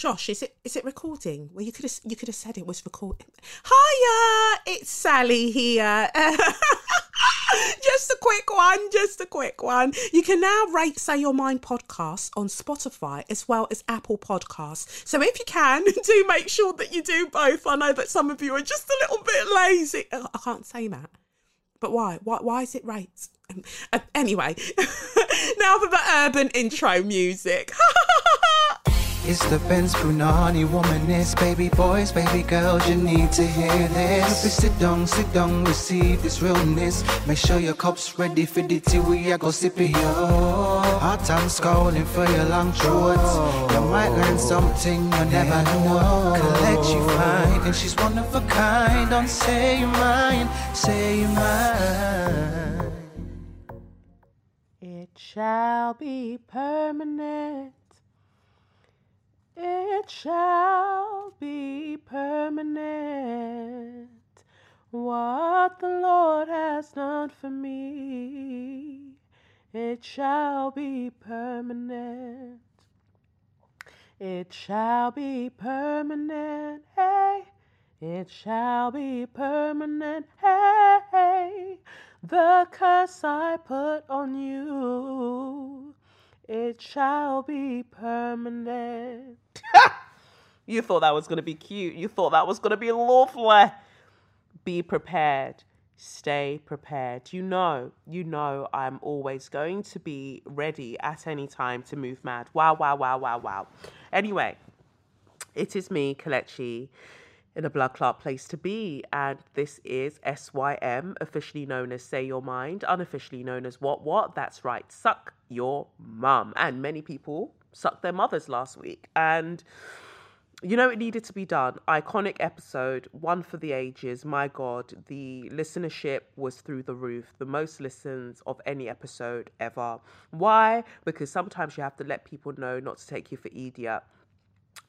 Josh, is it is it recording? Well, you could have you could have said it was recording. Hiya, it's Sally here. just a quick one, just a quick one. You can now rate Say Your Mind podcast on Spotify as well as Apple Podcasts. So if you can, do make sure that you do both. I know that some of you are just a little bit lazy. Oh, I can't say that. But why? Why, why is it rates? Um, uh, anyway, now for the urban intro music. It's the Benz Brunani womanist, baby boys, baby girls, you need to hear this. If sit down, sit down, receive this realness. Make sure your cup's ready for the tea, we are go sip it, yo. Hot time scalding for your long throats. You might learn something you never know. Collect you fine, and she's one of a kind. Don't say you're mine, say you're mine. It shall be permanent. It shall be permanent. What the Lord has done for me, it shall be permanent. It shall be permanent. Hey, it shall be permanent. Hey, the curse I put on you it shall be permanent. you thought that was going to be cute. You thought that was going to be lovely. Be prepared. Stay prepared. You know, you know, I'm always going to be ready at any time to move mad. Wow, wow, wow, wow, wow. Anyway, it is me, Kelechi in a blood clot place to be. And this is SYM, officially known as Say Your Mind, unofficially known as What What. That's right, Suck Your Mum. And many people sucked their mothers last week. And you know, it needed to be done. Iconic episode, one for the ages. My God, the listenership was through the roof. The most listens of any episode ever. Why? Because sometimes you have to let people know not to take you for idiot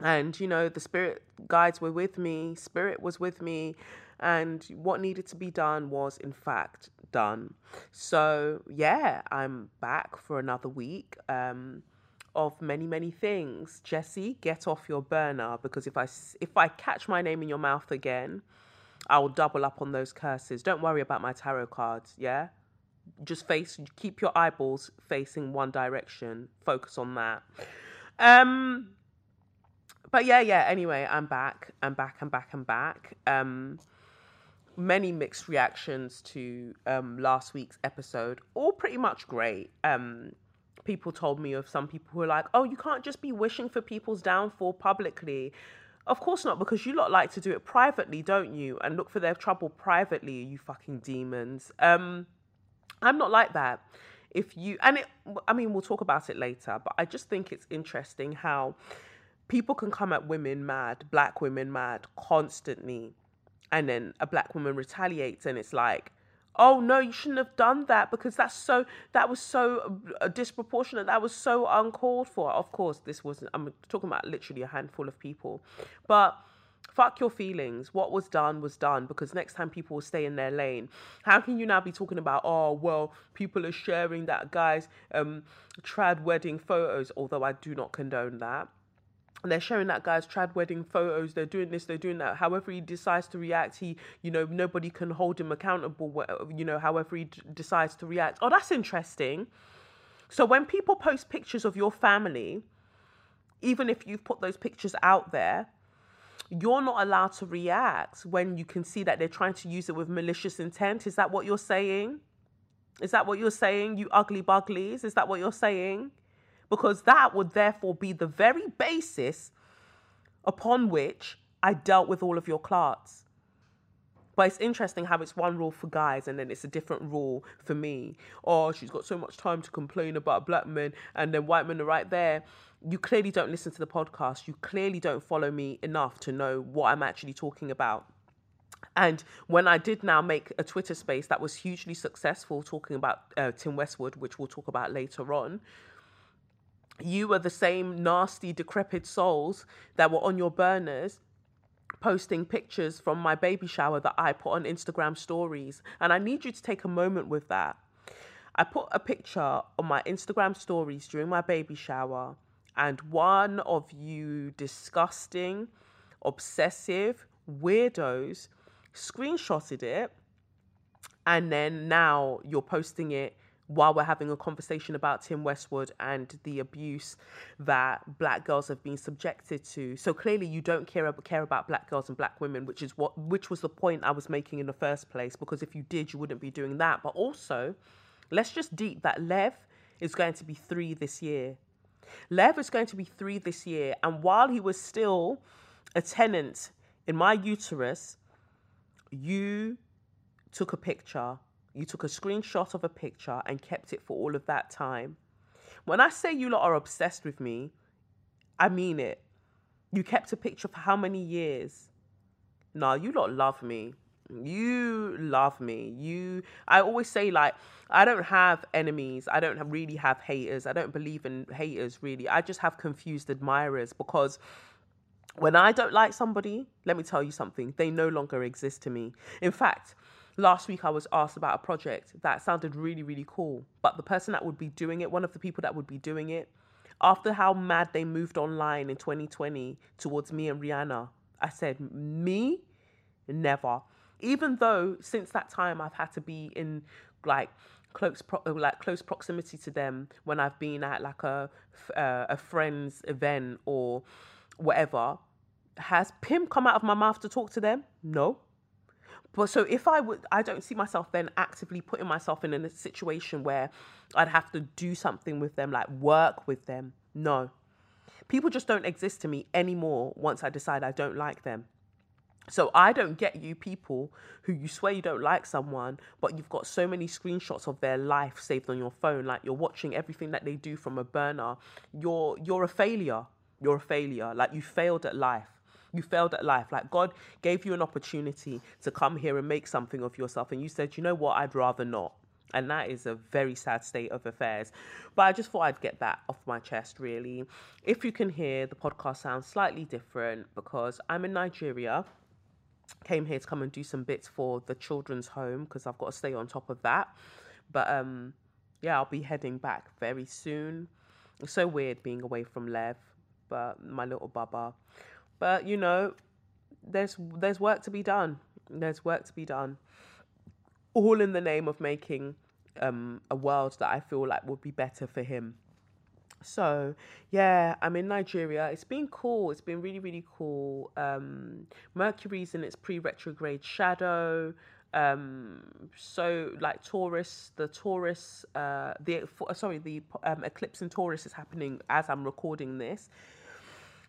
and you know the spirit guides were with me spirit was with me and what needed to be done was in fact done. So yeah i'm back for another week um, of many many things. Jesse get off your burner because if i if i catch my name in your mouth again i will double up on those curses. Don't worry about my tarot cards yeah? Just face keep your eyeballs facing one direction. Focus on that. Um but yeah, yeah. Anyway, I'm back. I'm back. I'm back. I'm back. Um, many mixed reactions to um last week's episode. All pretty much great. Um, people told me of some people who were like, "Oh, you can't just be wishing for people's downfall publicly." Of course not, because you lot like to do it privately, don't you? And look for their trouble privately, you fucking demons. Um, I'm not like that. If you and it, I mean, we'll talk about it later. But I just think it's interesting how people can come at women mad, black women mad constantly. And then a black woman retaliates and it's like, oh no, you shouldn't have done that because that's so, that was so uh, disproportionate. That was so uncalled for. Of course, this wasn't, I'm talking about literally a handful of people. But fuck your feelings. What was done was done because next time people will stay in their lane. How can you now be talking about, oh, well, people are sharing that guy's um, trad wedding photos, although I do not condone that they're showing that guy's trad wedding photos they're doing this they're doing that. However he decides to react he you know nobody can hold him accountable you know however he d- decides to react. Oh that's interesting. So when people post pictures of your family even if you've put those pictures out there you're not allowed to react when you can see that they're trying to use it with malicious intent. Is that what you're saying? Is that what you're saying you ugly buglies is that what you're saying because that would therefore be the very basis upon which I dealt with all of your clarts. But it's interesting how it's one rule for guys and then it's a different rule for me. Oh, she's got so much time to complain about black men and then white men are right there. You clearly don't listen to the podcast. You clearly don't follow me enough to know what I'm actually talking about. And when I did now make a Twitter space that was hugely successful talking about uh, Tim Westwood, which we'll talk about later on, you are the same nasty, decrepit souls that were on your burners posting pictures from my baby shower that I put on Instagram stories. And I need you to take a moment with that. I put a picture on my Instagram stories during my baby shower and one of you disgusting, obsessive weirdos screenshotted it, and then now you're posting it while we're having a conversation about Tim Westwood and the abuse that black girls have been subjected to. So clearly you don't care care about black girls and black women, which is what which was the point I was making in the first place because if you did you wouldn't be doing that. But also, let's just deep that Lev is going to be 3 this year. Lev is going to be 3 this year and while he was still a tenant in my uterus, you took a picture you took a screenshot of a picture and kept it for all of that time. When I say you lot are obsessed with me, I mean it. You kept a picture for how many years? No, you lot love me. You love me. You I always say like I don't have enemies. I don't really have haters. I don't believe in haters really. I just have confused admirers because when I don't like somebody, let me tell you something, they no longer exist to me. In fact, last week I was asked about a project that sounded really, really cool. But the person that would be doing it, one of the people that would be doing it, after how mad they moved online in 2020 towards me and Rihanna, I said, me? Never. Even though since that time I've had to be in like close pro- like close proximity to them when I've been at like a uh, a friend's event or whatever. Has Pim come out of my mouth to talk to them? No. But so if I would, I don't see myself then actively putting myself in a situation where I'd have to do something with them, like work with them. No. People just don't exist to me anymore once I decide I don't like them. So I don't get you people who you swear you don't like someone, but you've got so many screenshots of their life saved on your phone, like you're watching everything that they do from a burner. You're you're a failure. You're a failure. Like you failed at life. You failed at life. Like God gave you an opportunity to come here and make something of yourself. And you said, you know what, I'd rather not. And that is a very sad state of affairs. But I just thought I'd get that off my chest, really. If you can hear, the podcast sounds slightly different because I'm in Nigeria. Came here to come and do some bits for the children's home because I've got to stay on top of that. But um, yeah, I'll be heading back very soon. It's so weird being away from Lev, but my little baba. But you know, there's there's work to be done. There's work to be done. All in the name of making um, a world that I feel like would be better for him. So yeah, I'm in Nigeria. It's been cool. It's been really, really cool. Um, Mercury's in its pre-retrograde shadow. Um, so like Taurus, the Taurus, uh, the sorry, the um, eclipse in Taurus is happening as I'm recording this.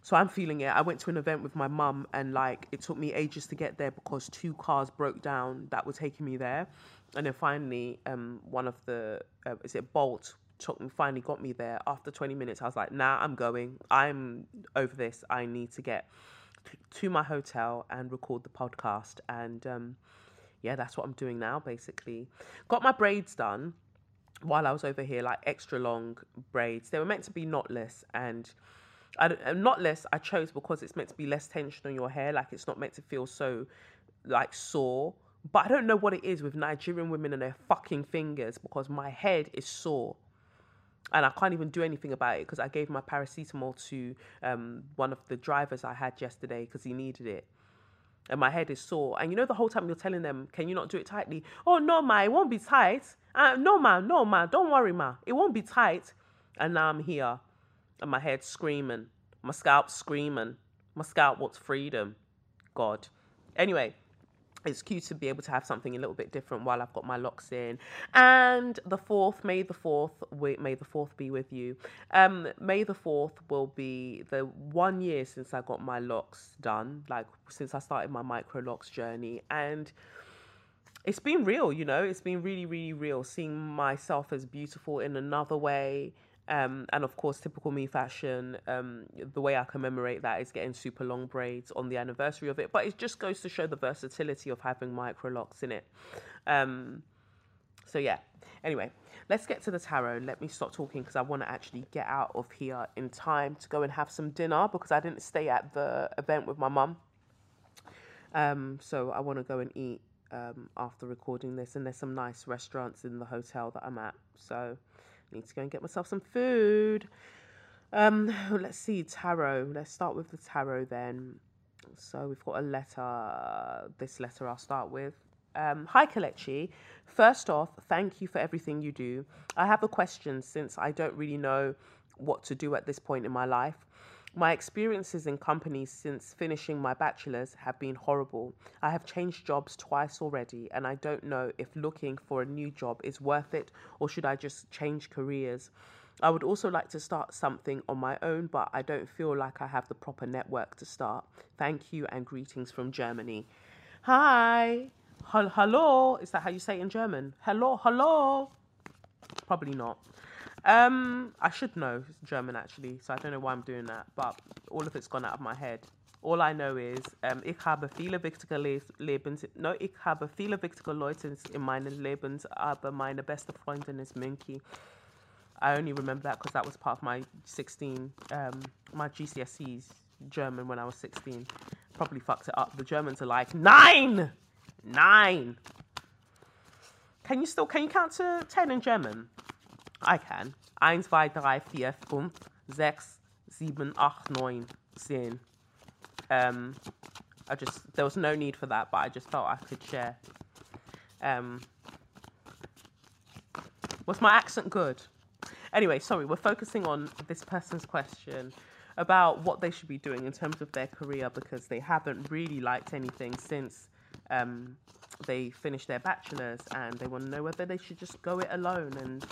So I'm feeling it. I went to an event with my mum and like it took me ages to get there because two cars broke down that were taking me there. And then finally, um, one of the, uh, is it Bolt, took me, finally got me there. After 20 minutes, I was like, nah, I'm going. I'm over this. I need to get to my hotel and record the podcast. And um, yeah, that's what I'm doing now, basically. Got my braids done while I was over here, like extra long braids. They were meant to be knotless and I knotless I chose because it's meant to be less tension on your hair. Like it's not meant to feel so like sore. But I don't know what it is with Nigerian women and their fucking fingers because my head is sore. And I can't even do anything about it because I gave my paracetamol to um, one of the drivers I had yesterday because he needed it. And my head is sore. And you know, the whole time you're telling them, can you not do it tightly? Oh, no, ma, it won't be tight. Uh, no, ma, no, ma, don't worry, ma. It won't be tight. And now I'm here and my head screaming, my scalp screaming, my scalp wants freedom. God. Anyway, it's cute to be able to have something a little bit different while I've got my locks in. And the fourth, May the fourth, may the fourth be with you. Um, May the fourth will be the one year since I got my locks done, like since I started my micro locks journey, and it's been real. You know, it's been really, really real. Seeing myself as beautiful in another way. Um, and of course, typical me fashion. Um, the way I commemorate that is getting super long braids on the anniversary of it. But it just goes to show the versatility of having micro locks in it. Um, so yeah. Anyway, let's get to the tarot. Let me stop talking because I want to actually get out of here in time to go and have some dinner because I didn't stay at the event with my mum. Um, so I want to go and eat um, after recording this, and there's some nice restaurants in the hotel that I'm at. So To go and get myself some food. Um, let's see, tarot. Let's start with the tarot then. So we've got a letter. This letter I'll start with. Um, Hi, Kelechi. First off, thank you for everything you do. I have a question since I don't really know what to do at this point in my life. My experiences in companies since finishing my bachelor's have been horrible. I have changed jobs twice already, and I don't know if looking for a new job is worth it or should I just change careers. I would also like to start something on my own, but I don't feel like I have the proper network to start. Thank you and greetings from Germany. Hi. Hello. Is that how you say it in German? Hello, hello. Probably not. Um, I should know German actually, so I don't know why I'm doing that, but all of it's gone out of my head. All I know is, um, ich habe viele wichtige no, ich habe viele wichtige Leute in meinem Leben, aber meine beste Freundin ist Minky. I only remember that because that was part of my 16, um, my GCSEs German when I was 16. Probably fucked it up. The Germans are like, nine! Nine! Can you still, can you count to 10 in German? I can. 1, 2, 3, 4, 5, 6, 7, 8, 9, 10. Um, I just, there was no need for that, but I just felt I could share. Um, was my accent good? Anyway, sorry, we're focusing on this person's question about what they should be doing in terms of their career because they haven't really liked anything since um, they finished their bachelor's and they want to know whether they should just go it alone and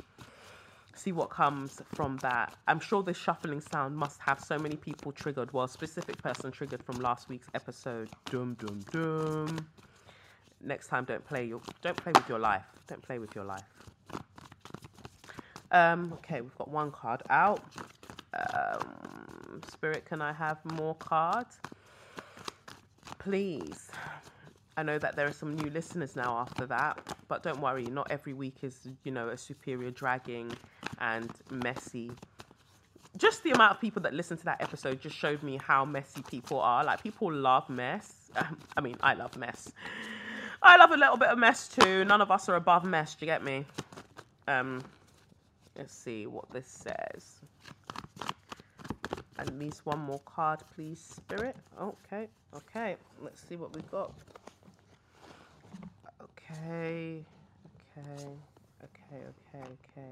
see what comes from that. I'm sure this shuffling sound must have so many people triggered. Well, specific person triggered from last week's episode. Dum dum dum. Next time, don't play your don't play with your life. Don't play with your life. Um, okay, we've got one card out. Um, Spirit, can I have more cards? Please. I know that there are some new listeners now after that, but don't worry, not every week is, you know, a superior dragging and messy. Just the amount of people that listened to that episode just showed me how messy people are. Like, people love mess. I mean, I love mess. I love a little bit of mess too. None of us are above mess, do you get me? Um, let's see what this says. At least one more card, please, Spirit. Okay, okay. Let's see what we got. Okay, okay, okay, okay, okay.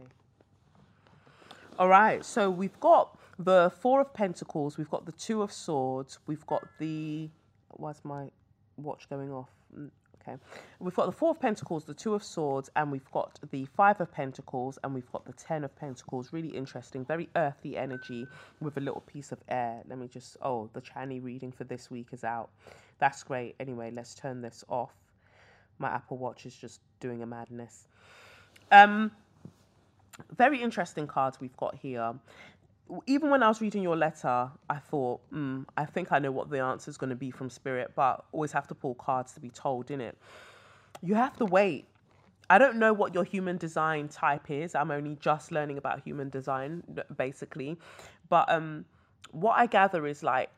All right, so we've got the Four of Pentacles, we've got the Two of Swords, we've got the. Why's my watch going off? Mm, okay. We've got the Four of Pentacles, the Two of Swords, and we've got the Five of Pentacles, and we've got the Ten of Pentacles. Really interesting, very earthy energy with a little piece of air. Let me just. Oh, the Chani reading for this week is out. That's great. Anyway, let's turn this off my Apple Watch is just doing a madness. Um, very interesting cards we've got here. Even when I was reading your letter, I thought, mm, I think I know what the answer is going to be from Spirit, but always have to pull cards to be told, in it. You have to wait. I don't know what your human design type is. I'm only just learning about human design, basically. But um, what I gather is like,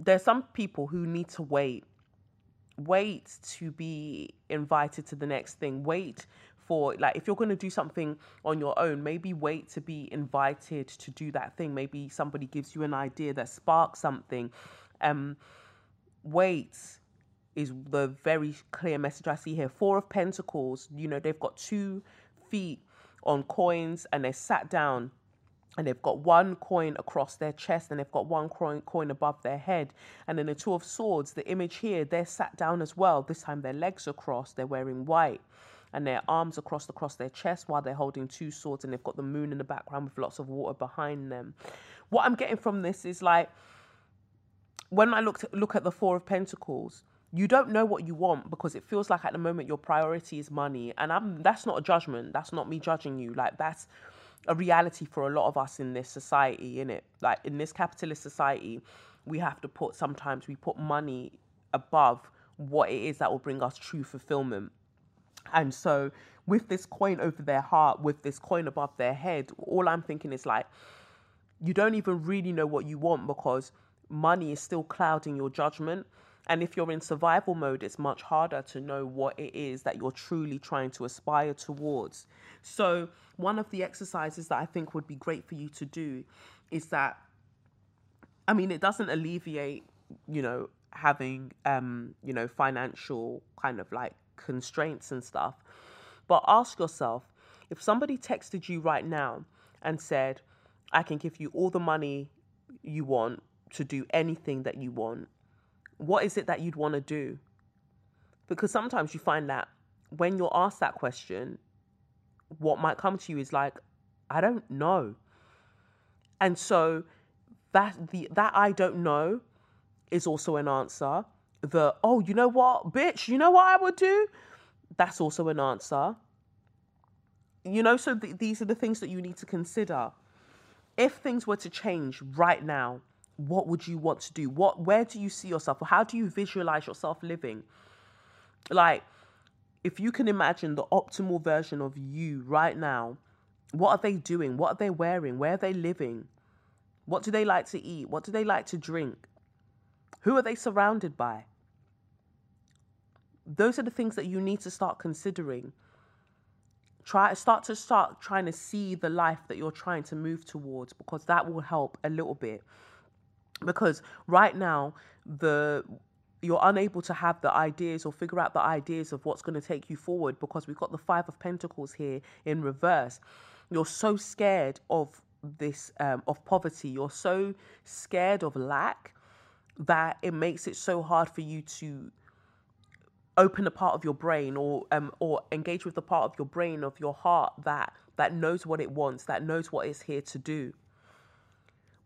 there's some people who need to wait wait to be invited to the next thing wait for like if you're going to do something on your own maybe wait to be invited to do that thing maybe somebody gives you an idea that sparks something um wait is the very clear message i see here four of pentacles you know they've got two feet on coins and they sat down and they've got one coin across their chest and they've got one coin, coin above their head. And then the Two of Swords, the image here, they're sat down as well. This time their legs are crossed, they're wearing white, and their arms are crossed across their chest while they're holding two swords and they've got the moon in the background with lots of water behind them. What I'm getting from this is like, when I look, look at the Four of Pentacles, you don't know what you want because it feels like at the moment your priority is money. And I'm that's not a judgment. That's not me judging you. Like that's a reality for a lot of us in this society, in it. Like in this capitalist society, we have to put sometimes we put money above what it is that will bring us true fulfillment. And so with this coin over their heart, with this coin above their head, all I'm thinking is like, you don't even really know what you want because money is still clouding your judgment. And if you're in survival mode, it's much harder to know what it is that you're truly trying to aspire towards. So, one of the exercises that I think would be great for you to do is that, I mean, it doesn't alleviate, you know, having, um, you know, financial kind of like constraints and stuff. But ask yourself if somebody texted you right now and said, I can give you all the money you want to do anything that you want, what is it that you'd want to do? Because sometimes you find that when you're asked that question, what might come to you is like, I don't know. And so that the that I don't know is also an answer. The oh, you know what, bitch, you know what I would do? That's also an answer. You know, so th- these are the things that you need to consider. If things were to change right now, what would you want to do? What where do you see yourself? How do you visualize yourself living? Like, if you can imagine the optimal version of you right now, what are they doing? What are they wearing? Where are they living? What do they like to eat? What do they like to drink? Who are they surrounded by? Those are the things that you need to start considering. Try start to start trying to see the life that you're trying to move towards because that will help a little bit. Because right now the you're unable to have the ideas or figure out the ideas of what's going to take you forward because we've got the five of pentacles here in reverse. You're so scared of this um, of poverty. You're so scared of lack that it makes it so hard for you to open a part of your brain or um or engage with the part of your brain of your heart that that knows what it wants that knows what it's here to do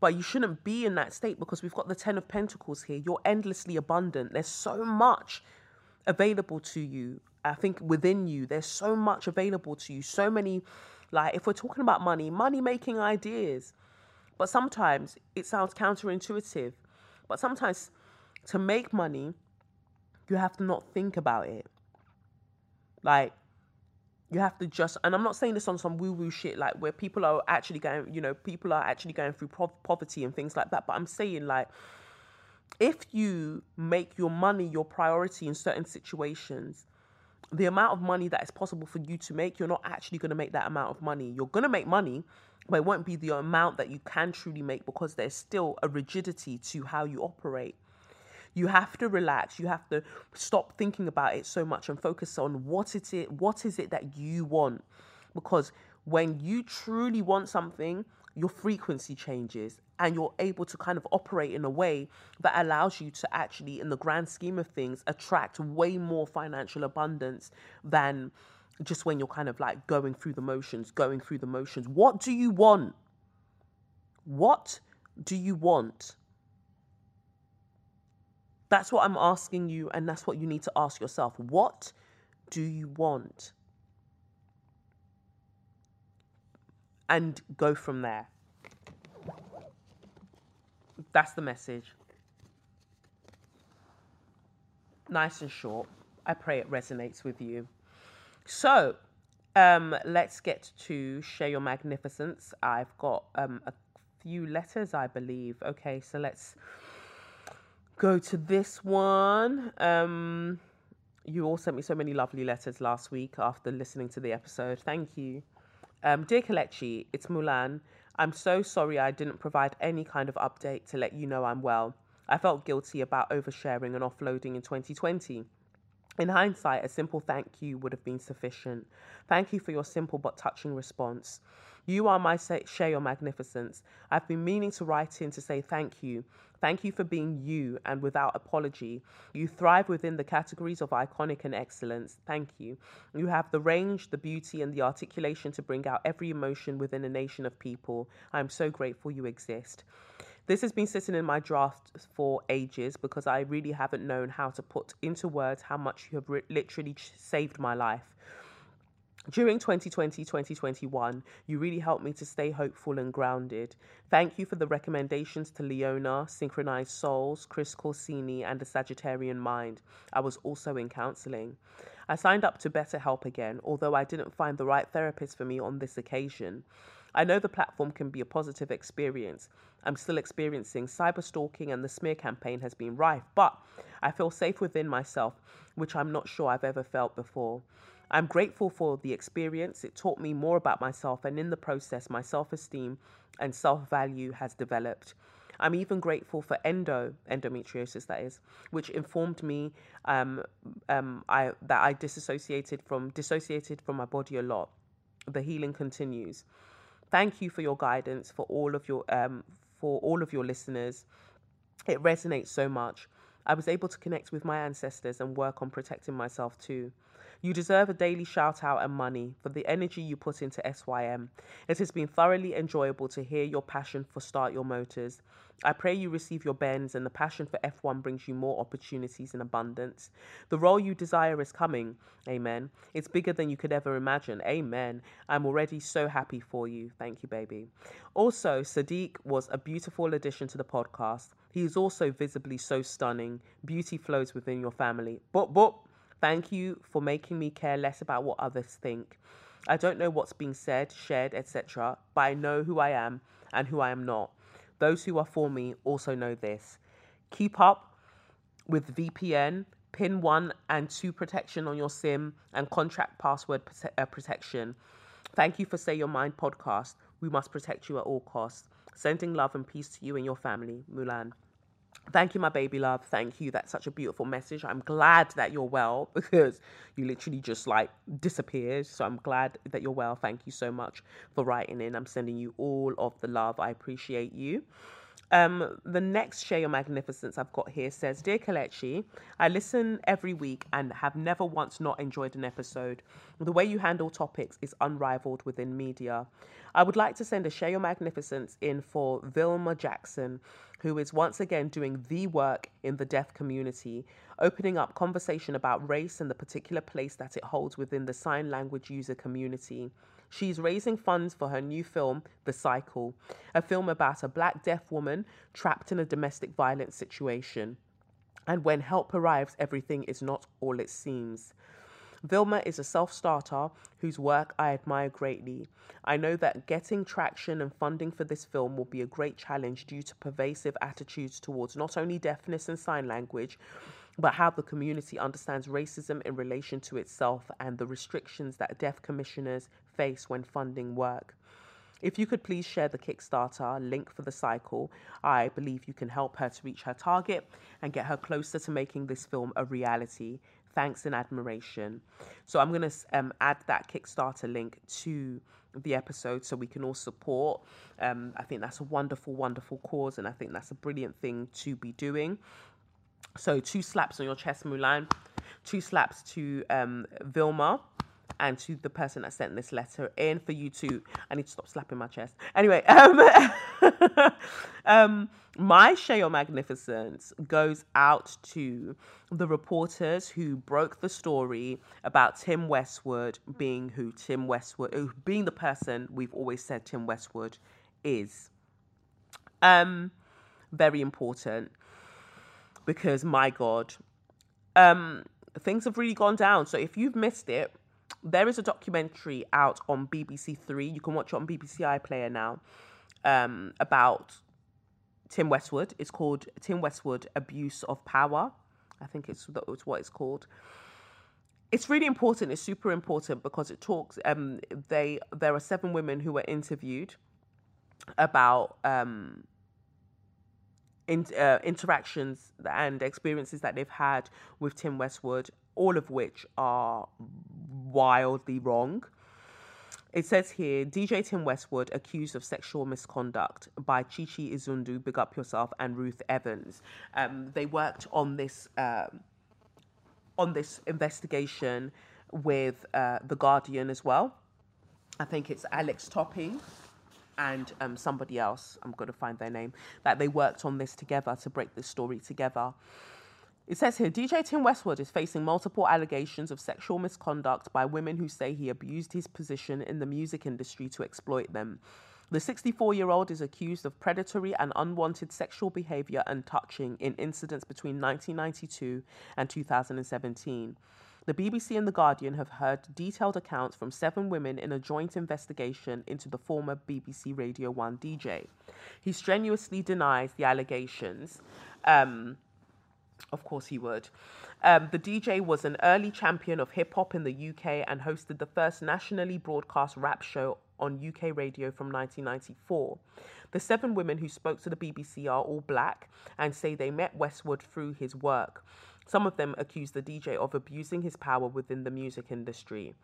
but you shouldn't be in that state because we've got the 10 of Pentacles here. You're endlessly abundant. There's so much available to you. I think within you, there's so much available to you. So many, like, if we're talking about money, money making ideas. But sometimes it sounds counterintuitive. But sometimes to make money, you have to not think about it. Like, you have to just and i'm not saying this on some woo woo shit like where people are actually going you know people are actually going through poverty and things like that but i'm saying like if you make your money your priority in certain situations the amount of money that is possible for you to make you're not actually going to make that amount of money you're going to make money but it won't be the amount that you can truly make because there's still a rigidity to how you operate you have to relax. You have to stop thinking about it so much and focus on what it is, what is it that you want. Because when you truly want something, your frequency changes and you're able to kind of operate in a way that allows you to actually, in the grand scheme of things, attract way more financial abundance than just when you're kind of like going through the motions, going through the motions. What do you want? What do you want? That's what I'm asking you, and that's what you need to ask yourself. What do you want? And go from there. That's the message. Nice and short. I pray it resonates with you. So, um, let's get to share your magnificence. I've got um, a few letters, I believe. Okay, so let's go to this one. Um, you all sent me so many lovely letters last week after listening to the episode. Thank you. Um, Dear Kelechi, it's Mulan. I'm so sorry I didn't provide any kind of update to let you know I'm well. I felt guilty about oversharing and offloading in 2020. In hindsight, a simple thank you would have been sufficient. Thank you for your simple but touching response. You are my share your magnificence. I've been meaning to write in to say thank you. Thank you for being you and without apology. You thrive within the categories of iconic and excellence. Thank you. You have the range, the beauty, and the articulation to bring out every emotion within a nation of people. I'm so grateful you exist. This has been sitting in my draft for ages because I really haven't known how to put into words how much you have re- literally saved my life. During 2020 2021, you really helped me to stay hopeful and grounded. Thank you for the recommendations to Leona, Synchronized Souls, Chris Corsini, and the Sagittarian Mind. I was also in counseling. I signed up to BetterHelp again, although I didn't find the right therapist for me on this occasion. I know the platform can be a positive experience. I'm still experiencing cyber stalking and the smear campaign has been rife, but I feel safe within myself, which I'm not sure I've ever felt before. I'm grateful for the experience. It taught me more about myself, and in the process, my self esteem and self value has developed. I'm even grateful for endo endometriosis, that is, which informed me um, um, I, that I disassociated from dissociated from my body a lot. The healing continues. Thank you for your guidance for all of your um, for all of your listeners. It resonates so much. I was able to connect with my ancestors and work on protecting myself too. You deserve a daily shout out and money for the energy you put into SYM. It has been thoroughly enjoyable to hear your passion for Start Your Motors. I pray you receive your bends and the passion for F1 brings you more opportunities in abundance. The role you desire is coming. Amen. It's bigger than you could ever imagine. Amen. I'm already so happy for you. Thank you, baby. Also, Sadiq was a beautiful addition to the podcast. He is also visibly so stunning. Beauty flows within your family. But, but, Thank you for making me care less about what others think. I don't know what's being said, shared, etc., but I know who I am and who I am not. Those who are for me also know this. Keep up with VPN, pin 1 and 2 protection on your SIM, and contract password prote- uh, protection. Thank you for Say Your Mind podcast. We must protect you at all costs. Sending love and peace to you and your family. Mulan. Thank you, my baby love. Thank you. That's such a beautiful message. I'm glad that you're well because you literally just like disappeared. So I'm glad that you're well. Thank you so much for writing in. I'm sending you all of the love. I appreciate you. Um, the next Share Your Magnificence I've got here says, Dear Kelechi, I listen every week and have never once not enjoyed an episode. The way you handle topics is unrivaled within media. I would like to send a Share Your Magnificence in for Vilma Jackson, who is once again doing the work in the deaf community, opening up conversation about race and the particular place that it holds within the sign language user community. She's raising funds for her new film, The Cycle, a film about a black deaf woman trapped in a domestic violence situation. And when help arrives, everything is not all it seems. Vilma is a self starter whose work I admire greatly. I know that getting traction and funding for this film will be a great challenge due to pervasive attitudes towards not only deafness and sign language, but how the community understands racism in relation to itself and the restrictions that deaf commissioners face when funding work. If you could please share the Kickstarter link for the cycle, I believe you can help her to reach her target and get her closer to making this film a reality. Thanks and admiration. So I'm going to um, add that Kickstarter link to the episode so we can all support. Um, I think that's a wonderful, wonderful cause, and I think that's a brilliant thing to be doing. So two slaps on your chest, Mulan. Two slaps to um, Vilma and to the person that sent this letter in for you to i need to stop slapping my chest. Anyway um, um my your magnificence goes out to the reporters who broke the story about tim westwood being who tim westwood being the person we've always said tim westwood is. Um very important because my god um things have really gone down so if you've missed it there is a documentary out on BBC Three. You can watch it on BBC iPlayer now um, about Tim Westwood. It's called Tim Westwood Abuse of Power. I think it's, it's what it's called. It's really important. It's super important because it talks. Um, they there are seven women who were interviewed about um, in, uh, interactions and experiences that they've had with Tim Westwood, all of which are wildly wrong. It says here DJ Tim Westwood accused of sexual misconduct by Chichi Izundu, Big Up Yourself, and Ruth Evans. Um, they worked on this um, on this investigation with uh, the Guardian as well. I think it's Alex Topping and um, somebody else. I'm going to find their name. That they worked on this together to break this story together. It says here DJ Tim Westwood is facing multiple allegations of sexual misconduct by women who say he abused his position in the music industry to exploit them. The 64 year old is accused of predatory and unwanted sexual behavior and touching in incidents between 1992 and 2017. The BBC and The Guardian have heard detailed accounts from seven women in a joint investigation into the former BBC Radio 1 DJ. He strenuously denies the allegations. Um, of course, he would. Um, the DJ was an early champion of hip hop in the UK and hosted the first nationally broadcast rap show on UK radio from 1994. The seven women who spoke to the BBC are all black and say they met Westwood through his work. Some of them accuse the DJ of abusing his power within the music industry.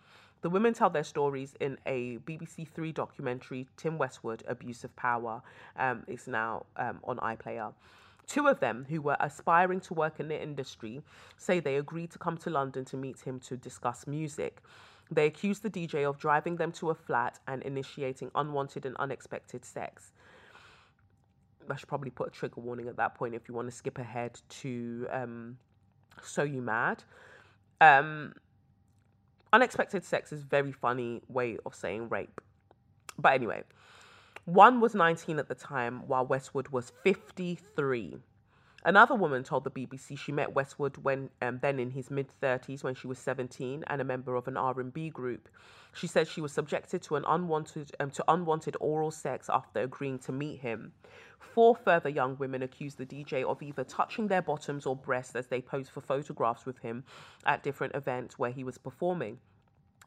The women tell their stories in a BBC Three documentary, Tim Westwood, Abuse of Power. Um, it's now um, on iPlayer. Two of them, who were aspiring to work in the industry, say they agreed to come to London to meet him to discuss music. They accuse the DJ of driving them to a flat and initiating unwanted and unexpected sex. I should probably put a trigger warning at that point if you want to skip ahead to um, So You Mad. Um, unexpected sex is very funny way of saying rape. But anyway, one was 19 at the time, while Westwood was 53. Another woman told the BBC she met Westwood when um, then in his mid 30s when she was 17 and a member of an R&B group. She said she was subjected to an unwanted um, to unwanted oral sex after agreeing to meet him. Four further young women accused the DJ of either touching their bottoms or breasts as they posed for photographs with him at different events where he was performing.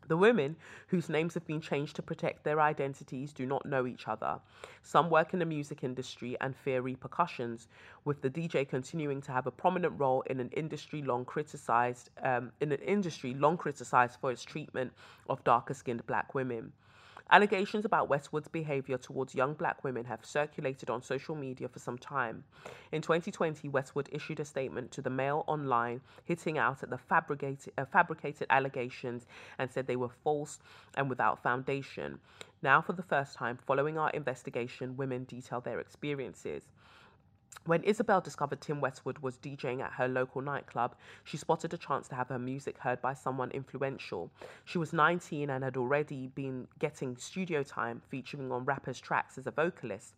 The women, whose names have been changed to protect their identities, do not know each other. Some work in the music industry and fear repercussions, with the DJ continuing to have a prominent role in an industry long criticized um, in an industry long criticized for its treatment of darker skinned black women. Allegations about Westwood's behavior towards young black women have circulated on social media for some time. In 2020, Westwood issued a statement to the Mail Online, hitting out at the fabricated, uh, fabricated allegations and said they were false and without foundation. Now, for the first time, following our investigation, women detail their experiences. When Isabel discovered Tim Westwood was DJing at her local nightclub, she spotted a chance to have her music heard by someone influential. She was 19 and had already been getting studio time featuring on rappers' tracks as a vocalist.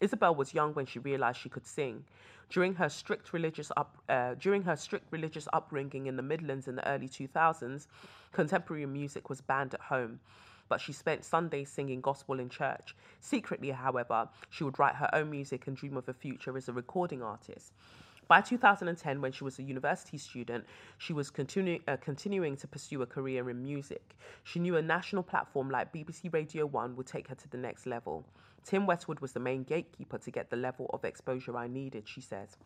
Isabel was young when she realized she could sing. During her strict religious up, uh, during her strict religious upbringing in the Midlands in the early 2000s, contemporary music was banned at home but she spent Sundays singing gospel in church. Secretly, however, she would write her own music and dream of a future as a recording artist. By 2010, when she was a university student, she was continu- uh, continuing to pursue a career in music. She knew a national platform like BBC Radio 1 would take her to the next level. Tim Westwood was the main gatekeeper to get the level of exposure I needed, she says.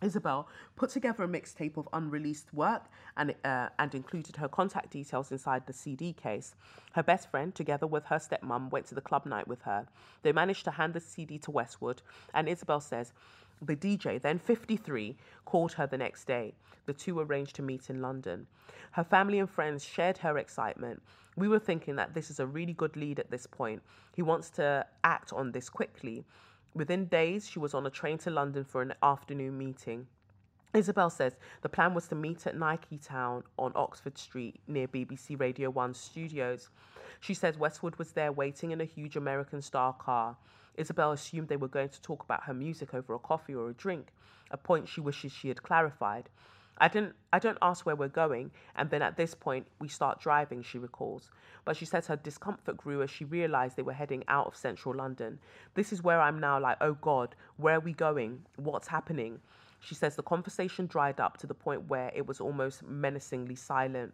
Isabel put together a mixtape of unreleased work and, uh, and included her contact details inside the CD case. Her best friend, together with her stepmom, went to the club night with her. They managed to hand the CD to Westwood, and Isabel says the DJ, then 53, called her the next day. The two arranged to meet in London. Her family and friends shared her excitement. We were thinking that this is a really good lead at this point. He wants to act on this quickly. Within days, she was on a train to London for an afternoon meeting. Isabel says the plan was to meet at Nike Town on Oxford Street near BBC Radio 1 studios. She says Westwood was there waiting in a huge American star car. Isabel assumed they were going to talk about her music over a coffee or a drink, a point she wishes she had clarified. I didn't I don't ask where we're going, and then at this point we start driving, she recalls. But she says her discomfort grew as she realized they were heading out of central London. This is where I'm now like, oh God, where are we going? What's happening? She says the conversation dried up to the point where it was almost menacingly silent.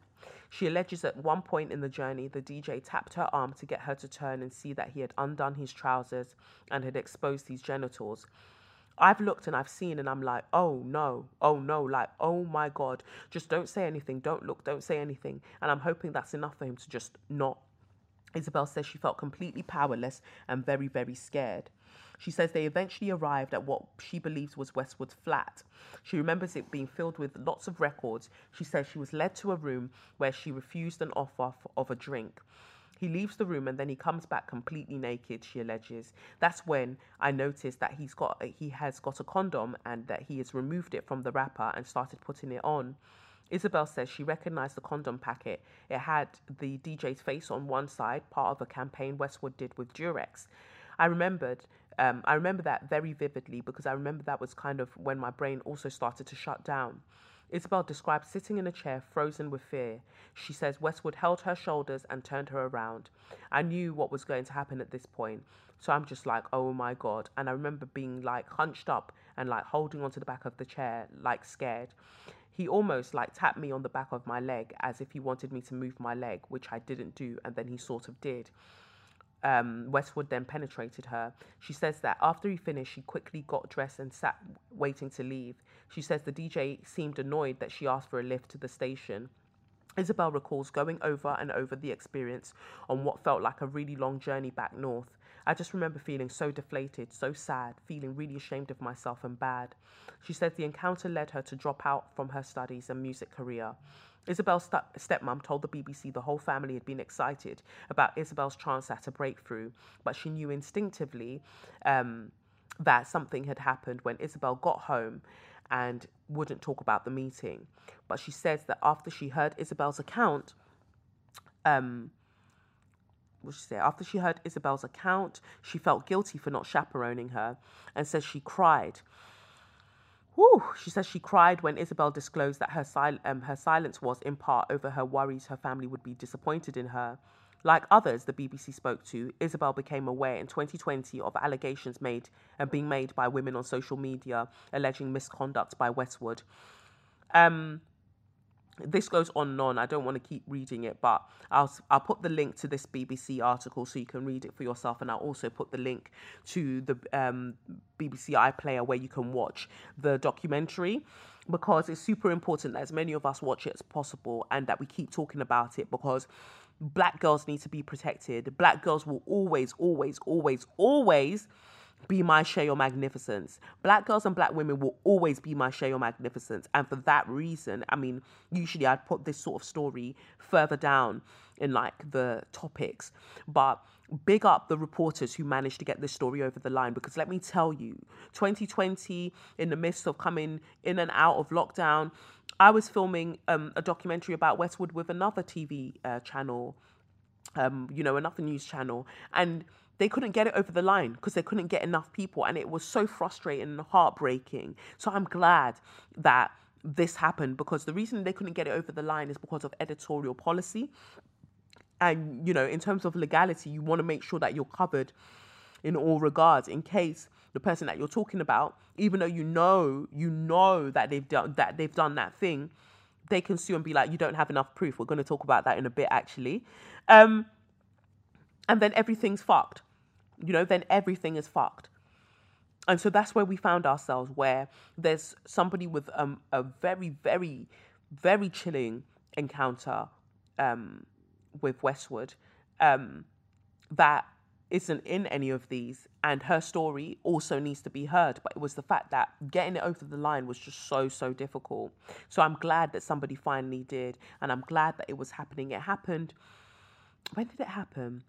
She alleges at one point in the journey, the DJ tapped her arm to get her to turn and see that he had undone his trousers and had exposed his genitals. I've looked and I've seen and I'm like, oh no, oh no, like, oh my God, just don't say anything, don't look, don't say anything. And I'm hoping that's enough for him to just not. Isabel says she felt completely powerless and very, very scared. She says they eventually arrived at what she believes was Westwood's flat. She remembers it being filled with lots of records. She says she was led to a room where she refused an offer of a drink. He leaves the room and then he comes back completely naked, she alleges. That's when I noticed that he's got he has got a condom and that he has removed it from the wrapper and started putting it on. Isabel says she recognized the condom packet. It had the DJ's face on one side, part of a campaign Westwood did with Durex. I remembered um, I remember that very vividly because I remember that was kind of when my brain also started to shut down. Isabel described sitting in a chair, frozen with fear. She says Westwood held her shoulders and turned her around. I knew what was going to happen at this point, so I'm just like, oh my god. And I remember being like hunched up and like holding onto the back of the chair, like scared. He almost like tapped me on the back of my leg as if he wanted me to move my leg, which I didn't do, and then he sort of did. Um, Westwood then penetrated her. She says that after he finished, she quickly got dressed and sat waiting to leave. She says the DJ seemed annoyed that she asked for a lift to the station. Isabel recalls going over and over the experience on what felt like a really long journey back north. I just remember feeling so deflated, so sad, feeling really ashamed of myself and bad. She says the encounter led her to drop out from her studies and music career. Isabel's st- stepmom told the BBC the whole family had been excited about Isabel's chance at a breakthrough, but she knew instinctively um, that something had happened when Isabel got home and wouldn't talk about the meeting. But she says that after she heard Isabel's account, um, what she say? After she heard Isabel's account, she felt guilty for not chaperoning her and says she cried. Whew. She says she cried when Isabel disclosed that her, sil- um, her silence was in part over her worries her family would be disappointed in her. Like others the BBC spoke to, Isabel became aware in 2020 of allegations made and uh, being made by women on social media alleging misconduct by Westwood. Um, this goes on and on. I don't want to keep reading it, but I'll I'll put the link to this BBC article so you can read it for yourself, and I'll also put the link to the um, BBC iPlayer where you can watch the documentary because it's super important that as many of us watch it as possible and that we keep talking about it because black girls need to be protected. Black girls will always, always, always, always be my share your magnificence. Black girls and black women will always be my share your magnificence. And for that reason, I mean, usually I'd put this sort of story further down in like the topics. But big up the reporters who managed to get this story over the line because let me tell you, 2020, in the midst of coming in and out of lockdown, I was filming um, a documentary about Westwood with another TV uh, channel, um, you know, another news channel. And they couldn't get it over the line because they couldn't get enough people and it was so frustrating and heartbreaking. So i'm glad that this happened because the reason they couldn't get it over the line is because of editorial policy. And you know in terms of legality you want to make sure that you're covered in all regards in case the person that you're talking about even though you know you know that they've done that they've done that thing they can sue and be like you don't have enough proof. We're going to talk about that in a bit actually. Um and then everything's fucked. You know, then everything is fucked. And so that's where we found ourselves, where there's somebody with um, a very, very, very chilling encounter um, with Westwood um, that isn't in any of these. And her story also needs to be heard. But it was the fact that getting it over the line was just so, so difficult. So I'm glad that somebody finally did. And I'm glad that it was happening. It happened. When did it happen?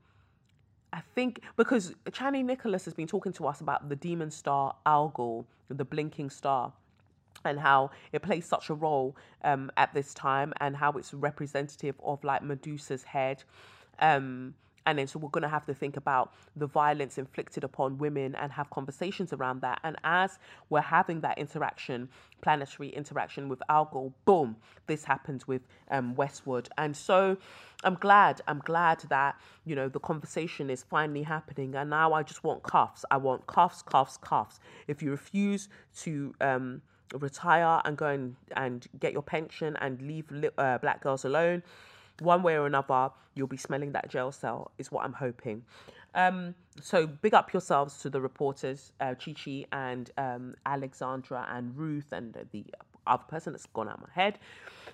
I think because Chani Nicholas has been talking to us about the demon star Algol, the blinking star, and how it plays such a role um, at this time, and how it's representative of like Medusa's head. Um, and then so we're going to have to think about the violence inflicted upon women and have conversations around that. And as we're having that interaction, planetary interaction with Algol, boom, this happens with um, Westwood. And so I'm glad, I'm glad that, you know, the conversation is finally happening. And now I just want cuffs. I want cuffs, cuffs, cuffs. If you refuse to, um, retire and go and, and get your pension and leave uh, black girls alone one way or another, you'll be smelling that jail cell, is what I'm hoping. Um, so big up yourselves to the reporters, uh, Chi Chi and um, Alexandra and Ruth and the other person that's gone out of my head.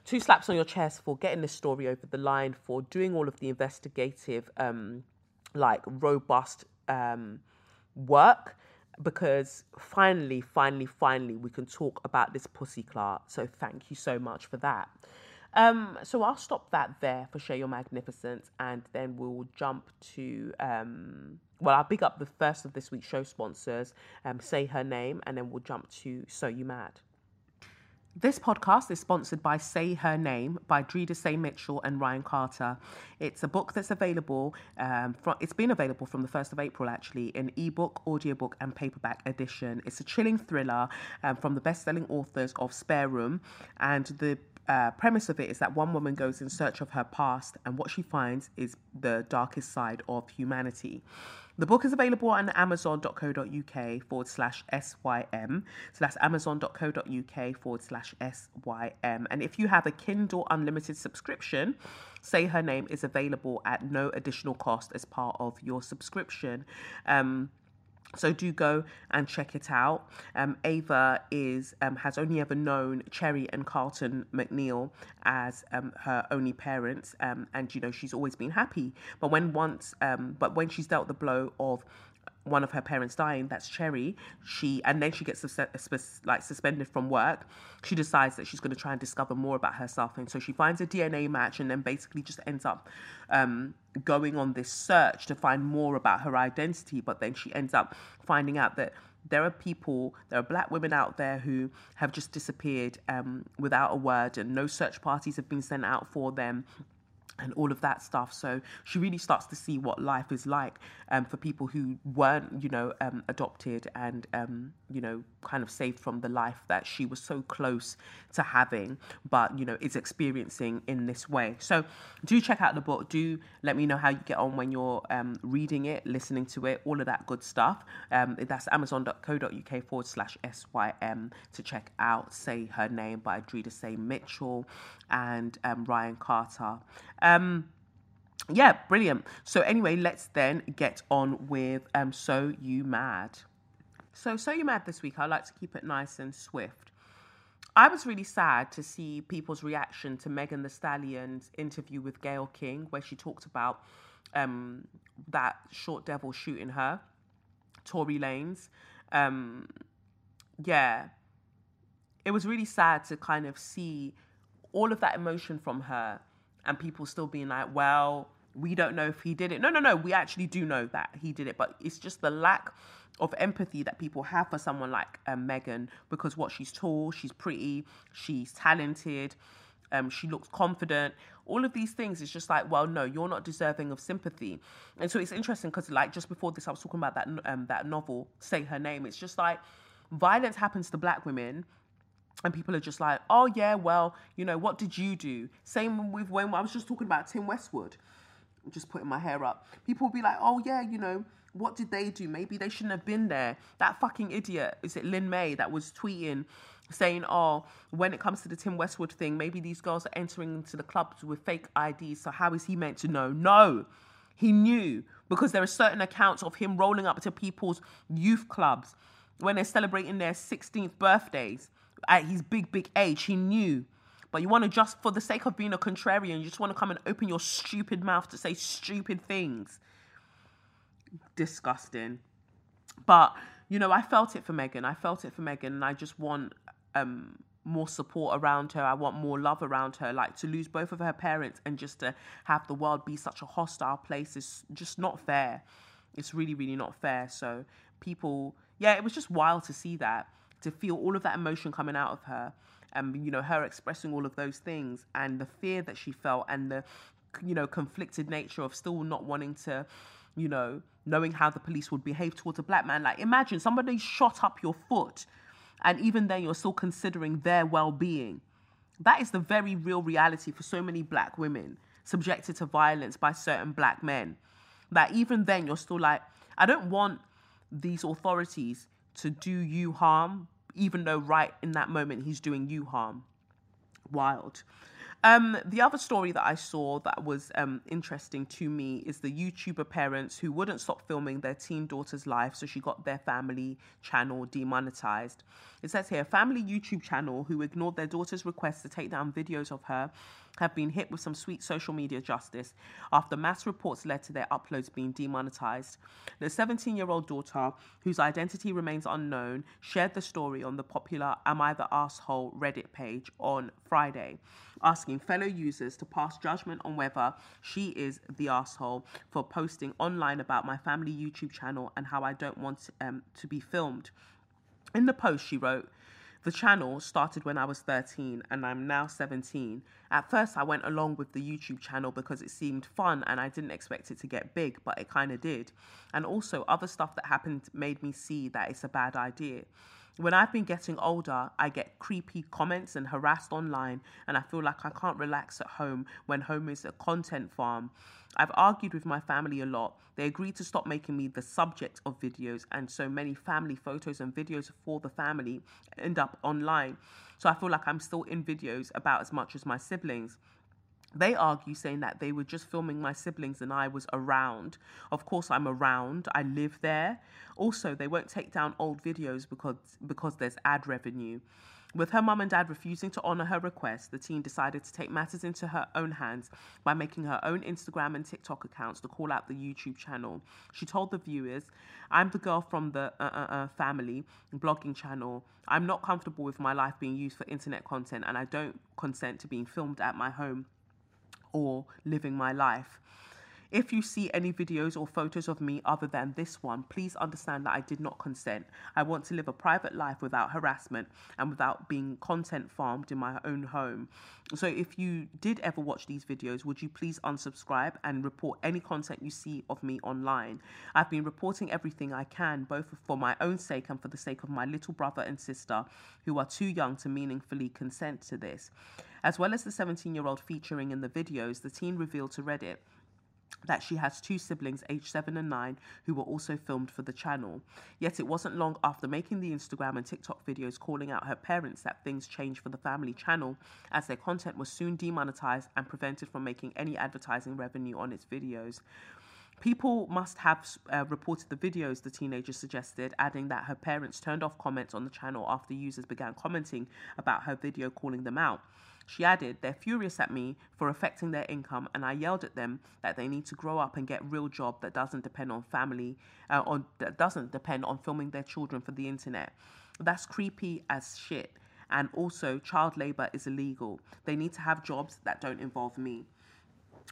Two slaps on your chest for getting this story over the line, for doing all of the investigative, um, like robust um, work. Because finally, finally, finally, we can talk about this pussy clot. So thank you so much for that. Um, so I'll stop that there for Share Your Magnificence, and then we'll jump to. Um, well, I'll pick up the first of this week's show sponsors, um, say her name, and then we'll jump to So You Mad. This podcast is sponsored by Say Her Name by Dreda Say Mitchell and Ryan Carter. It's a book that's available, um, from, it's been available from the 1st of April actually, in ebook, audiobook, and paperback edition. It's a chilling thriller um, from the best selling authors of Spare Room, and the uh, premise of it is that one woman goes in search of her past, and what she finds is the darkest side of humanity. The book is available on amazon.co.uk forward slash SYM. So that's amazon.co.uk forward slash SYM. And if you have a Kindle Unlimited subscription, Say Her Name is available at no additional cost as part of your subscription. Um, so do go and check it out. Um, Ava is um, has only ever known Cherry and Carlton McNeil as um, her only parents, um, and you know she's always been happy. But when once, um, but when she's dealt the blow of one of her parents dying that's cherry. She and then she gets like suspended from work. She decides that she's going to try and discover more about herself and so she finds a dna match and then basically just ends up um, going on this search to find more about her identity but then she ends up finding out that there are people, there are black women out there who have just disappeared um, without a word, and no search parties have been sent out for them and all of that stuff. So she really starts to see what life is like um, for people who weren't, you know, um, adopted and, um, you know, kind of saved from the life that she was so close to having, but, you know, is experiencing in this way. So do check out the book. Do let me know how you get on when you're um, reading it, listening to it, all of that good stuff. Um, that's amazon.co.uk forward slash SYM to check out Say Her Name by Dreda Say Mitchell and um, Ryan Carter. Um, yeah, brilliant. So anyway, let's then get on with um, So You Mad. So So You Mad this week, I like to keep it nice and swift. I was really sad to see people's reaction to Megan Thee Stallion's interview with Gayle King, where she talked about um, that short devil shooting her, Tory Lanez. Um, yeah, it was really sad to kind of see all of that emotion from her and people still being like, well, we don't know if he did it. No, no, no. We actually do know that he did it, but it's just the lack of empathy that people have for someone like um, Megan because what she's tall, she's pretty, she's talented, um, she looks confident. All of these things is just like, well, no, you're not deserving of sympathy. And so it's interesting because, like, just before this, I was talking about that um, that novel, Say Her Name. It's just like violence happens to black women and people are just like, oh yeah, well, you know, what did you do? Same with when I was just talking about Tim Westwood, just putting my hair up. People will be like, oh yeah, you know, what did they do? Maybe they shouldn't have been there. That fucking idiot, is it Lin May, that was tweeting saying, oh, when it comes to the Tim Westwood thing, maybe these girls are entering into the clubs with fake IDs. So how is he meant to know? No, he knew because there are certain accounts of him rolling up to people's youth clubs when they're celebrating their 16th birthdays at his big, big age, he knew. But you want to just, for the sake of being a contrarian, you just want to come and open your stupid mouth to say stupid things. Disgusting. But, you know, I felt it for Megan. I felt it for Megan, and I just want um, more support around her. I want more love around her. Like to lose both of her parents and just to have the world be such a hostile place is just not fair. It's really, really not fair. So, people, yeah, it was just wild to see that to feel all of that emotion coming out of her and you know her expressing all of those things and the fear that she felt and the you know conflicted nature of still not wanting to you know knowing how the police would behave towards a black man. Like imagine somebody shot up your foot and even then you're still considering their well-being. That is the very real reality for so many black women subjected to violence by certain black men. That even then you're still like i don't want these authorities to do you harm, even though right in that moment he's doing you harm. Wild. Um, the other story that I saw that was um, interesting to me is the YouTuber parents who wouldn't stop filming their teen daughter's life, so she got their family channel demonetized. It says here, family YouTube channel who ignored their daughter's request to take down videos of her have been hit with some sweet social media justice after mass reports led to their uploads being demonetized. The 17 year old daughter, whose identity remains unknown, shared the story on the popular Am I the Asshole Reddit page on Friday, asking fellow users to pass judgment on whether she is the asshole for posting online about my family YouTube channel and how I don't want um, to be filmed. In the post, she wrote, The channel started when I was 13 and I'm now 17. At first, I went along with the YouTube channel because it seemed fun and I didn't expect it to get big, but it kind of did. And also, other stuff that happened made me see that it's a bad idea. When I've been getting older, I get creepy comments and harassed online, and I feel like I can't relax at home when home is a content farm. I've argued with my family a lot. They agreed to stop making me the subject of videos, and so many family photos and videos for the family end up online. So I feel like I'm still in videos about as much as my siblings. They argue saying that they were just filming my siblings and I was around. Of course, I'm around. I live there. Also, they won't take down old videos because because there's ad revenue. With her mum and dad refusing to honour her request, the teen decided to take matters into her own hands by making her own Instagram and TikTok accounts to call out the YouTube channel. She told the viewers, I'm the girl from the uh, uh, uh, family blogging channel. I'm not comfortable with my life being used for internet content and I don't consent to being filmed at my home or living my life. If you see any videos or photos of me other than this one, please understand that I did not consent. I want to live a private life without harassment and without being content farmed in my own home. So if you did ever watch these videos, would you please unsubscribe and report any content you see of me online? I've been reporting everything I can, both for my own sake and for the sake of my little brother and sister, who are too young to meaningfully consent to this. As well as the 17 year old featuring in the videos, the teen revealed to Reddit that she has two siblings aged 7 and 9 who were also filmed for the channel. Yet it wasn't long after making the Instagram and TikTok videos calling out her parents that things changed for the family channel as their content was soon demonetized and prevented from making any advertising revenue on its videos. People must have uh, reported the videos, the teenager suggested, adding that her parents turned off comments on the channel after users began commenting about her video calling them out. She added, They're furious at me for affecting their income, and I yelled at them that they need to grow up and get real job that doesn't depend on family, uh, on that doesn't depend on filming their children for the internet. That's creepy as shit. And also, child labor is illegal. They need to have jobs that don't involve me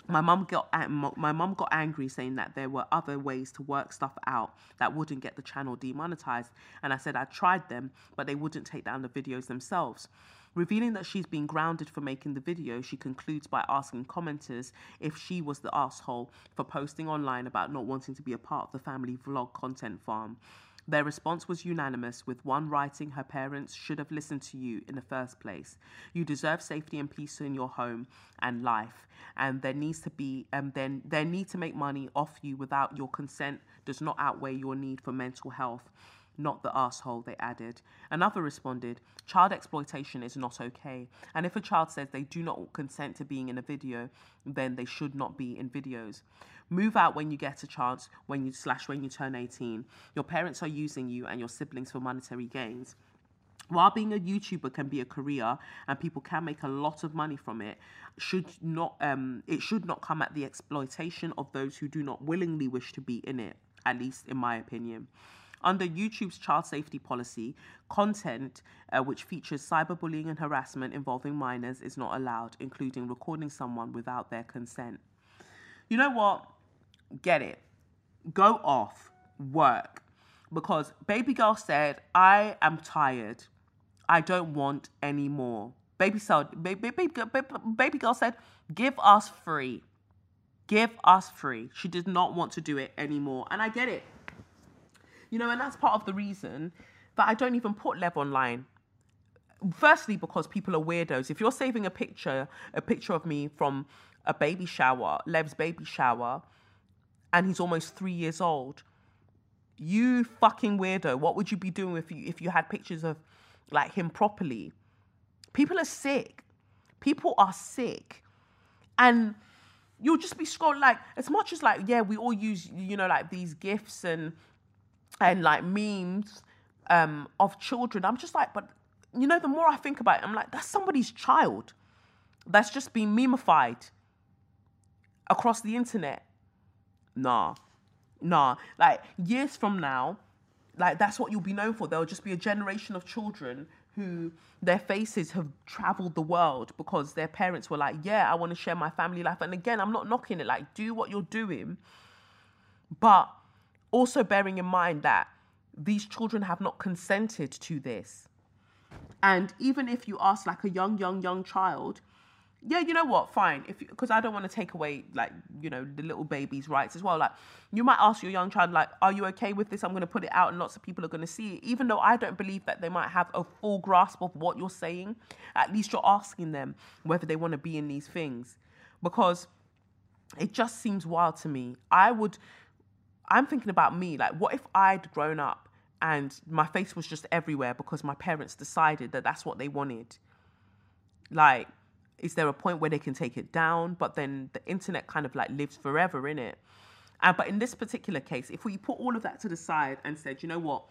my mum got my mum got angry saying that there were other ways to work stuff out that wouldn't get the channel demonetized and i said i tried them but they wouldn't take down the videos themselves revealing that she's been grounded for making the video she concludes by asking commenters if she was the asshole for posting online about not wanting to be a part of the family vlog content farm their response was unanimous, with one writing her parents should have listened to you in the first place. You deserve safety and peace in your home and life, and there needs to be um, then their need to make money off you without your consent does not outweigh your need for mental health not the asshole, they added. Another responded, Child exploitation is not okay. And if a child says they do not consent to being in a video, then they should not be in videos. Move out when you get a chance, when you slash when you turn 18. Your parents are using you and your siblings for monetary gains. While being a YouTuber can be a career and people can make a lot of money from it, should not um, it should not come at the exploitation of those who do not willingly wish to be in it, at least in my opinion. Under YouTube's child safety policy, content uh, which features cyberbullying and harassment involving minors is not allowed, including recording someone without their consent. You know what? Get it. Go off. Work. Because baby girl said, I am tired. I don't want any more. Baby, so, baby, baby, baby, baby girl said, give us free. Give us free. She did not want to do it anymore. And I get it. You know, and that's part of the reason that I don't even put Lev online. Firstly, because people are weirdos. If you're saving a picture, a picture of me from a baby shower, Lev's baby shower, and he's almost three years old, you fucking weirdo. What would you be doing if you if you had pictures of like him properly? People are sick. People are sick. And you'll just be scrolling like as much as like, yeah, we all use, you know, like these gifts and and like memes um, of children. I'm just like, but you know, the more I think about it, I'm like, that's somebody's child that's just been memeified across the internet. Nah, nah. Like years from now, like that's what you'll be known for. There'll just be a generation of children who their faces have traveled the world because their parents were like, yeah, I want to share my family life. And again, I'm not knocking it. Like, do what you're doing, but also bearing in mind that these children have not consented to this. And even if you ask like a young, young, young child, yeah, you know what? Fine. If because I don't want to take away like you know the little baby's rights as well. Like you might ask your young child, like, "Are you okay with this?" I'm going to put it out, and lots of people are going to see it. Even though I don't believe that they might have a full grasp of what you're saying, at least you're asking them whether they want to be in these things, because it just seems wild to me. I would. I'm thinking about me. Like, what if I'd grown up and my face was just everywhere because my parents decided that that's what they wanted? Like is there a point where they can take it down? But then the internet kind of like lives forever in it. Uh, but in this particular case, if we put all of that to the side and said, you know what,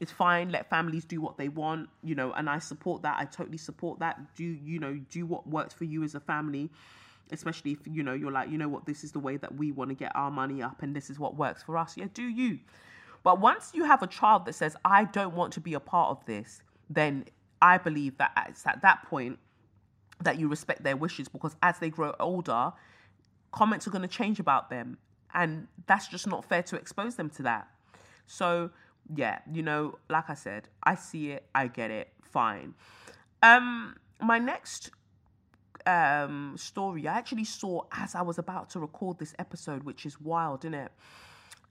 it's fine, let families do what they want, you know, and I support that. I totally support that. Do, you know, do what works for you as a family, especially if, you know, you're like, you know what, this is the way that we want to get our money up and this is what works for us. Yeah, do you. But once you have a child that says, I don't want to be a part of this, then I believe that it's at that point that you respect their wishes because as they grow older, comments are going to change about them. And that's just not fair to expose them to that. So, yeah, you know, like I said, I see it, I get it, fine. Um, my next um story I actually saw as I was about to record this episode, which is wild, isn't it?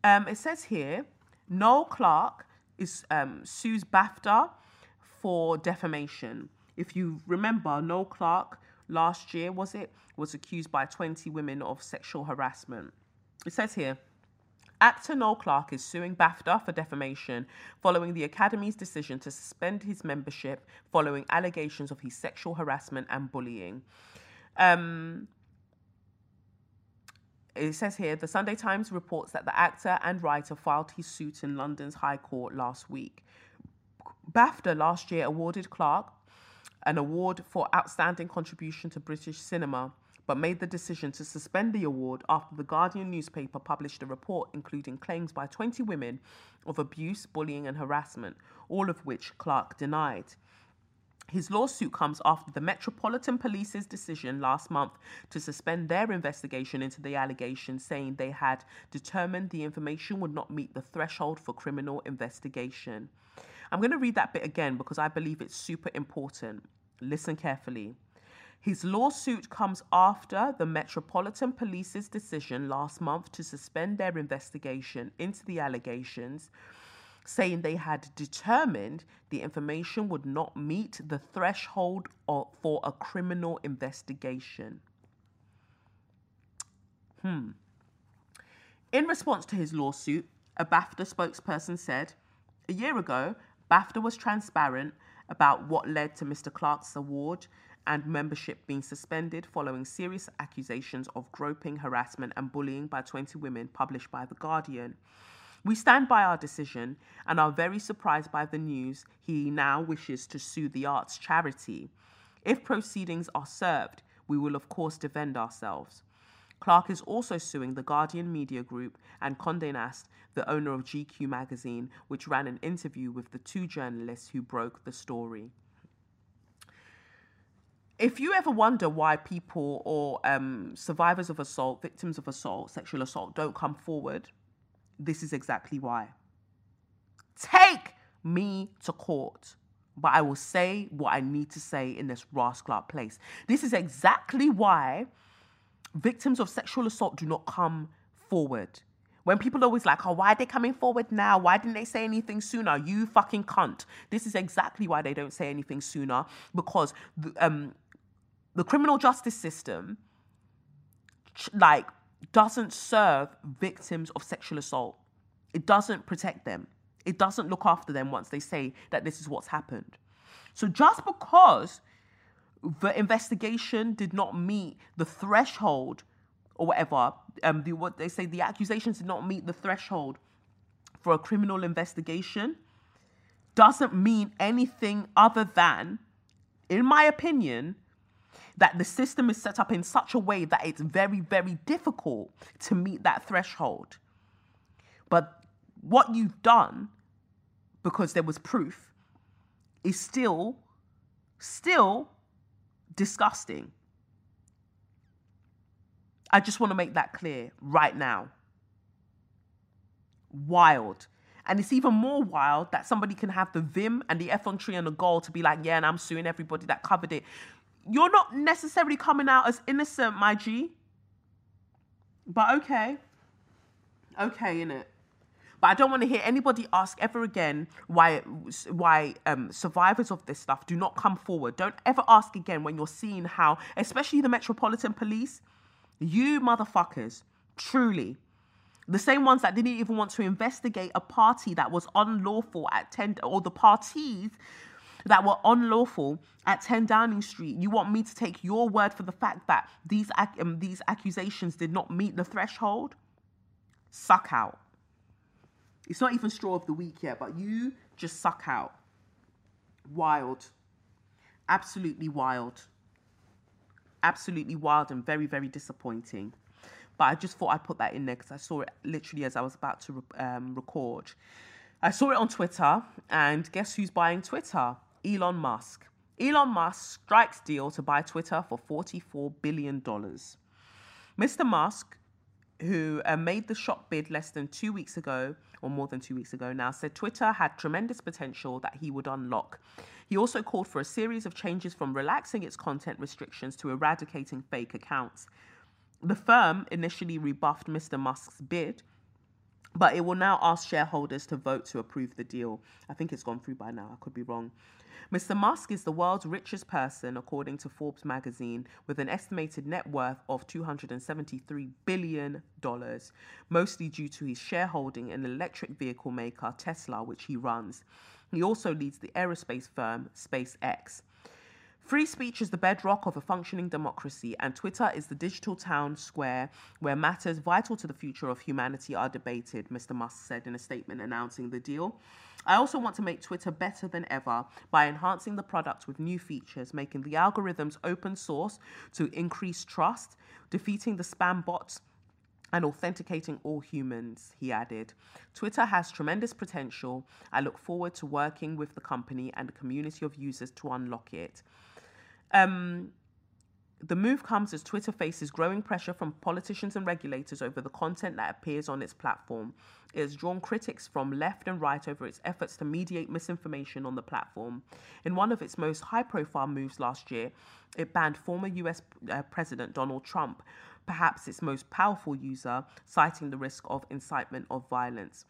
Um, it says here, Noel Clarke is um sues BAFTA for defamation. If you remember, Noel Clarke last year, was it, was accused by 20 women of sexual harassment. It says here, Actor Noel Clarke is suing BAFTA for defamation following the Academy's decision to suspend his membership following allegations of his sexual harassment and bullying. Um, it says here the Sunday Times reports that the actor and writer filed his suit in London's High Court last week. BAFTA last year awarded Clarke an award for outstanding contribution to British cinema, but made the decision to suspend the award after the Guardian newspaper published a report including claims by 20 women of abuse, bullying, and harassment, all of which Clarke denied. His lawsuit comes after the Metropolitan Police's decision last month to suspend their investigation into the allegations, saying they had determined the information would not meet the threshold for criminal investigation. I'm going to read that bit again because I believe it's super important. Listen carefully. His lawsuit comes after the Metropolitan Police's decision last month to suspend their investigation into the allegations, saying they had determined the information would not meet the threshold for a criminal investigation. Hmm. In response to his lawsuit, a BAFTA spokesperson said, A year ago, BAFTA was transparent about what led to Mr. Clarke's award and membership being suspended following serious accusations of groping, harassment, and bullying by 20 women published by The Guardian. We stand by our decision and are very surprised by the news he now wishes to sue the arts charity. If proceedings are served, we will of course defend ourselves. Clarke is also suing the Guardian Media Group and Condé Nast, the owner of GQ magazine, which ran an interview with the two journalists who broke the story. If you ever wonder why people or um, survivors of assault, victims of assault, sexual assault don't come forward, this is exactly why. Take me to court but I will say what I need to say in this rascal place. This is exactly why victims of sexual assault do not come forward. When people are always like, oh, why are they coming forward now? Why didn't they say anything sooner? You fucking cunt. This is exactly why they don't say anything sooner because the, um, the criminal justice system, like, doesn't serve victims of sexual assault. It doesn't protect them. It doesn't look after them once they say that this is what's happened. So just because the investigation did not meet the threshold or whatever. Um, the, what they say the accusations did not meet the threshold for a criminal investigation doesn't mean anything other than, in my opinion, that the system is set up in such a way that it's very, very difficult to meet that threshold. But what you've done, because there was proof, is still, still disgusting. I just want to make that clear right now. Wild. And it's even more wild that somebody can have the vim and the effrontery and the goal to be like, yeah, and I'm suing everybody that covered it. You're not necessarily coming out as innocent, my G. But okay. Okay, innit? But I don't want to hear anybody ask ever again why why um, survivors of this stuff do not come forward. Don't ever ask again when you're seeing how, especially the Metropolitan Police, you motherfuckers, truly, the same ones that didn't even want to investigate a party that was unlawful at 10 or the parties that were unlawful at 10 Downing Street. You want me to take your word for the fact that these um, these accusations did not meet the threshold? Suck out. It's not even straw of the week yet, but you just suck out. Wild. Absolutely wild. Absolutely wild and very, very disappointing. But I just thought I'd put that in there because I saw it literally as I was about to um, record. I saw it on Twitter, and guess who's buying Twitter? Elon Musk. Elon Musk strikes deal to buy Twitter for $44 billion. Mr. Musk, who uh, made the shop bid less than two weeks ago, or more than two weeks ago now, said Twitter had tremendous potential that he would unlock. He also called for a series of changes from relaxing its content restrictions to eradicating fake accounts. The firm initially rebuffed Mr. Musk's bid, but it will now ask shareholders to vote to approve the deal. I think it's gone through by now, I could be wrong. Mr. Musk is the world's richest person, according to Forbes magazine, with an estimated net worth of $273 billion, mostly due to his shareholding in electric vehicle maker Tesla, which he runs. He also leads the aerospace firm SpaceX. Free speech is the bedrock of a functioning democracy, and Twitter is the digital town square where matters vital to the future of humanity are debated, Mr. Musk said in a statement announcing the deal. I also want to make Twitter better than ever by enhancing the product with new features, making the algorithms open source to increase trust, defeating the spam bots and authenticating all humans, he added. Twitter has tremendous potential. I look forward to working with the company and the community of users to unlock it. Um, the move comes as Twitter faces growing pressure from politicians and regulators over the content that appears on its platform. It has drawn critics from left and right over its efforts to mediate misinformation on the platform. In one of its most high profile moves last year, it banned former US uh, President Donald Trump, perhaps its most powerful user, citing the risk of incitement of violence.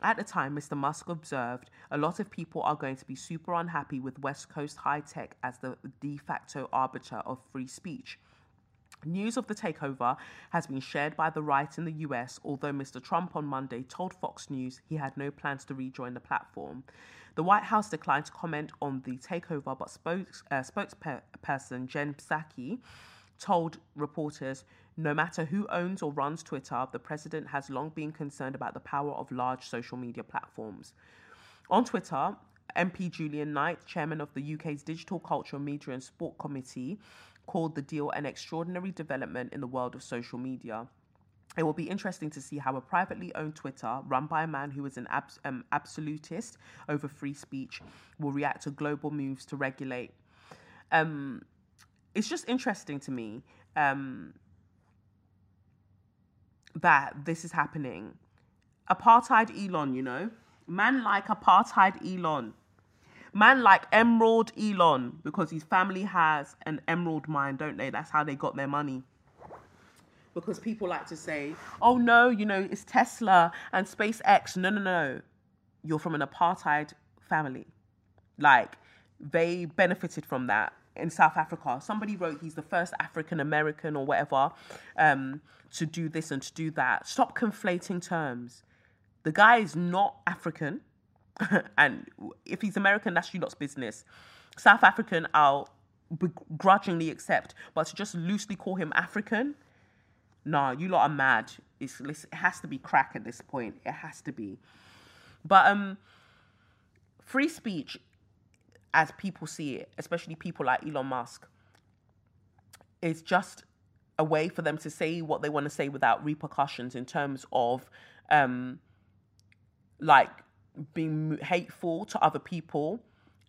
At the time, Mr. Musk observed a lot of people are going to be super unhappy with West Coast high tech as the de facto arbiter of free speech. News of the takeover has been shared by the right in the US, although Mr. Trump on Monday told Fox News he had no plans to rejoin the platform. The White House declined to comment on the takeover, but spokes, uh, spokesperson Jen Psaki told reporters no matter who owns or runs Twitter, the president has long been concerned about the power of large social media platforms. On Twitter, MP Julian Knight, chairman of the UK's Digital Culture, Media and Sport Committee, called the deal an extraordinary development in the world of social media. It will be interesting to see how a privately owned Twitter, run by a man who is an abs- um, absolutist over free speech, will react to global moves to regulate. Um, it's just interesting to me um, that this is happening. Apartheid Elon, you know, man like apartheid Elon, man like Emerald Elon, because his family has an emerald mine, don't they? That's how they got their money. Because people like to say, oh no, you know, it's Tesla and SpaceX. No, no, no. You're from an apartheid family. Like, they benefited from that in South Africa. Somebody wrote he's the first African American or whatever um, to do this and to do that. Stop conflating terms. The guy is not African, and if he's American, that's you lot's business. South African, I'll begrudgingly accept, but to just loosely call him African, nah, you lot are mad. It's, it has to be crack at this point. It has to be. But um, free speech as people see it, especially people like Elon Musk, is just a way for them to say what they want to say without repercussions in terms of um, like being hateful to other people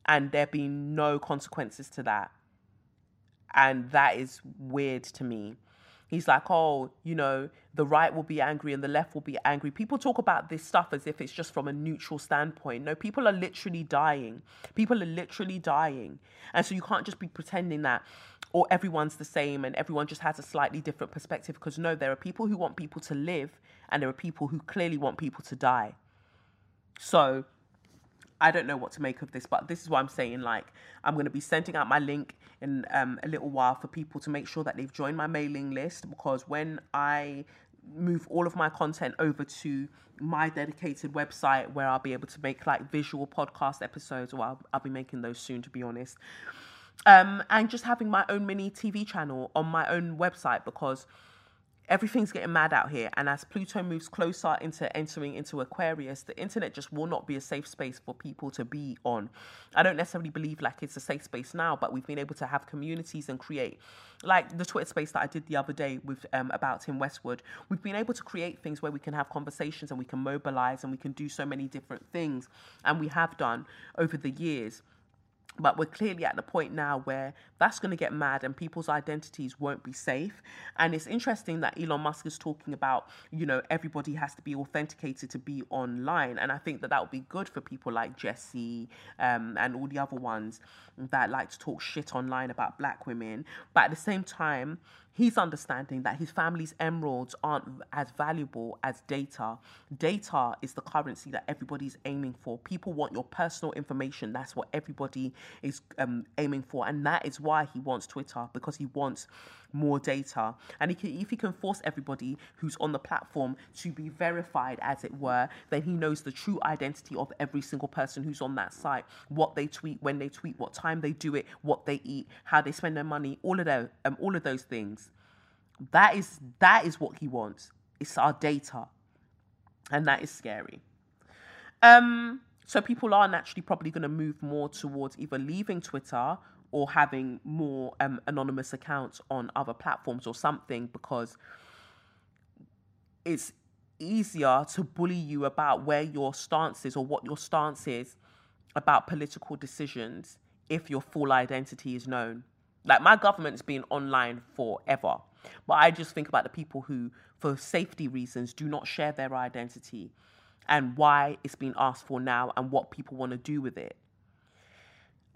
and there being no consequences to that. And that is weird to me. He's like, oh, you know, the right will be angry and the left will be angry. People talk about this stuff as if it's just from a neutral standpoint. No, people are literally dying. People are literally dying. And so you can't just be pretending that or everyone's the same and everyone just has a slightly different perspective because no, there are people who want people to live and there are people who clearly want people to die. So I don't know what to make of this, but this is what I'm saying. Like, I'm going to be sending out my link in um, a little while for people to make sure that they've joined my mailing list because when I move all of my content over to my dedicated website where I'll be able to make like visual podcast episodes, or I'll, I'll be making those soon, to be honest. Um, and just having my own mini TV channel on my own website because everything's getting mad out here. And as Pluto moves closer into entering into Aquarius, the internet just will not be a safe space for people to be on. I don't necessarily believe like it's a safe space now, but we've been able to have communities and create, like the Twitter space that I did the other day with um, about Tim Westwood. We've been able to create things where we can have conversations and we can mobilize and we can do so many different things, and we have done over the years. But we're clearly at the point now where that's going to get mad and people's identities won't be safe. And it's interesting that Elon Musk is talking about, you know, everybody has to be authenticated to be online. And I think that that would be good for people like Jesse um, and all the other ones that like to talk shit online about black women. But at the same time, he's understanding that his family's emeralds aren't as valuable as data. Data is the currency that everybody's aiming for. People want your personal information. That's what everybody is um, aiming for. And that is why he wants Twitter, because he wants more data. And he can, if he can force everybody who's on the platform to be verified, as it were, then he knows the true identity of every single person who's on that site, what they tweet, when they tweet, what time they do it, what they eat, how they spend their money, all of those, um, all of those things. That is that is what he wants. It's our data. And that is scary. Um, so people are naturally probably going to move more towards either leaving Twitter or having more um, anonymous accounts on other platforms or something because it's easier to bully you about where your stance is or what your stance is about political decisions if your full identity is known. Like my government's been online forever. But I just think about the people who, for safety reasons, do not share their identity and why it's being asked for now and what people want to do with it.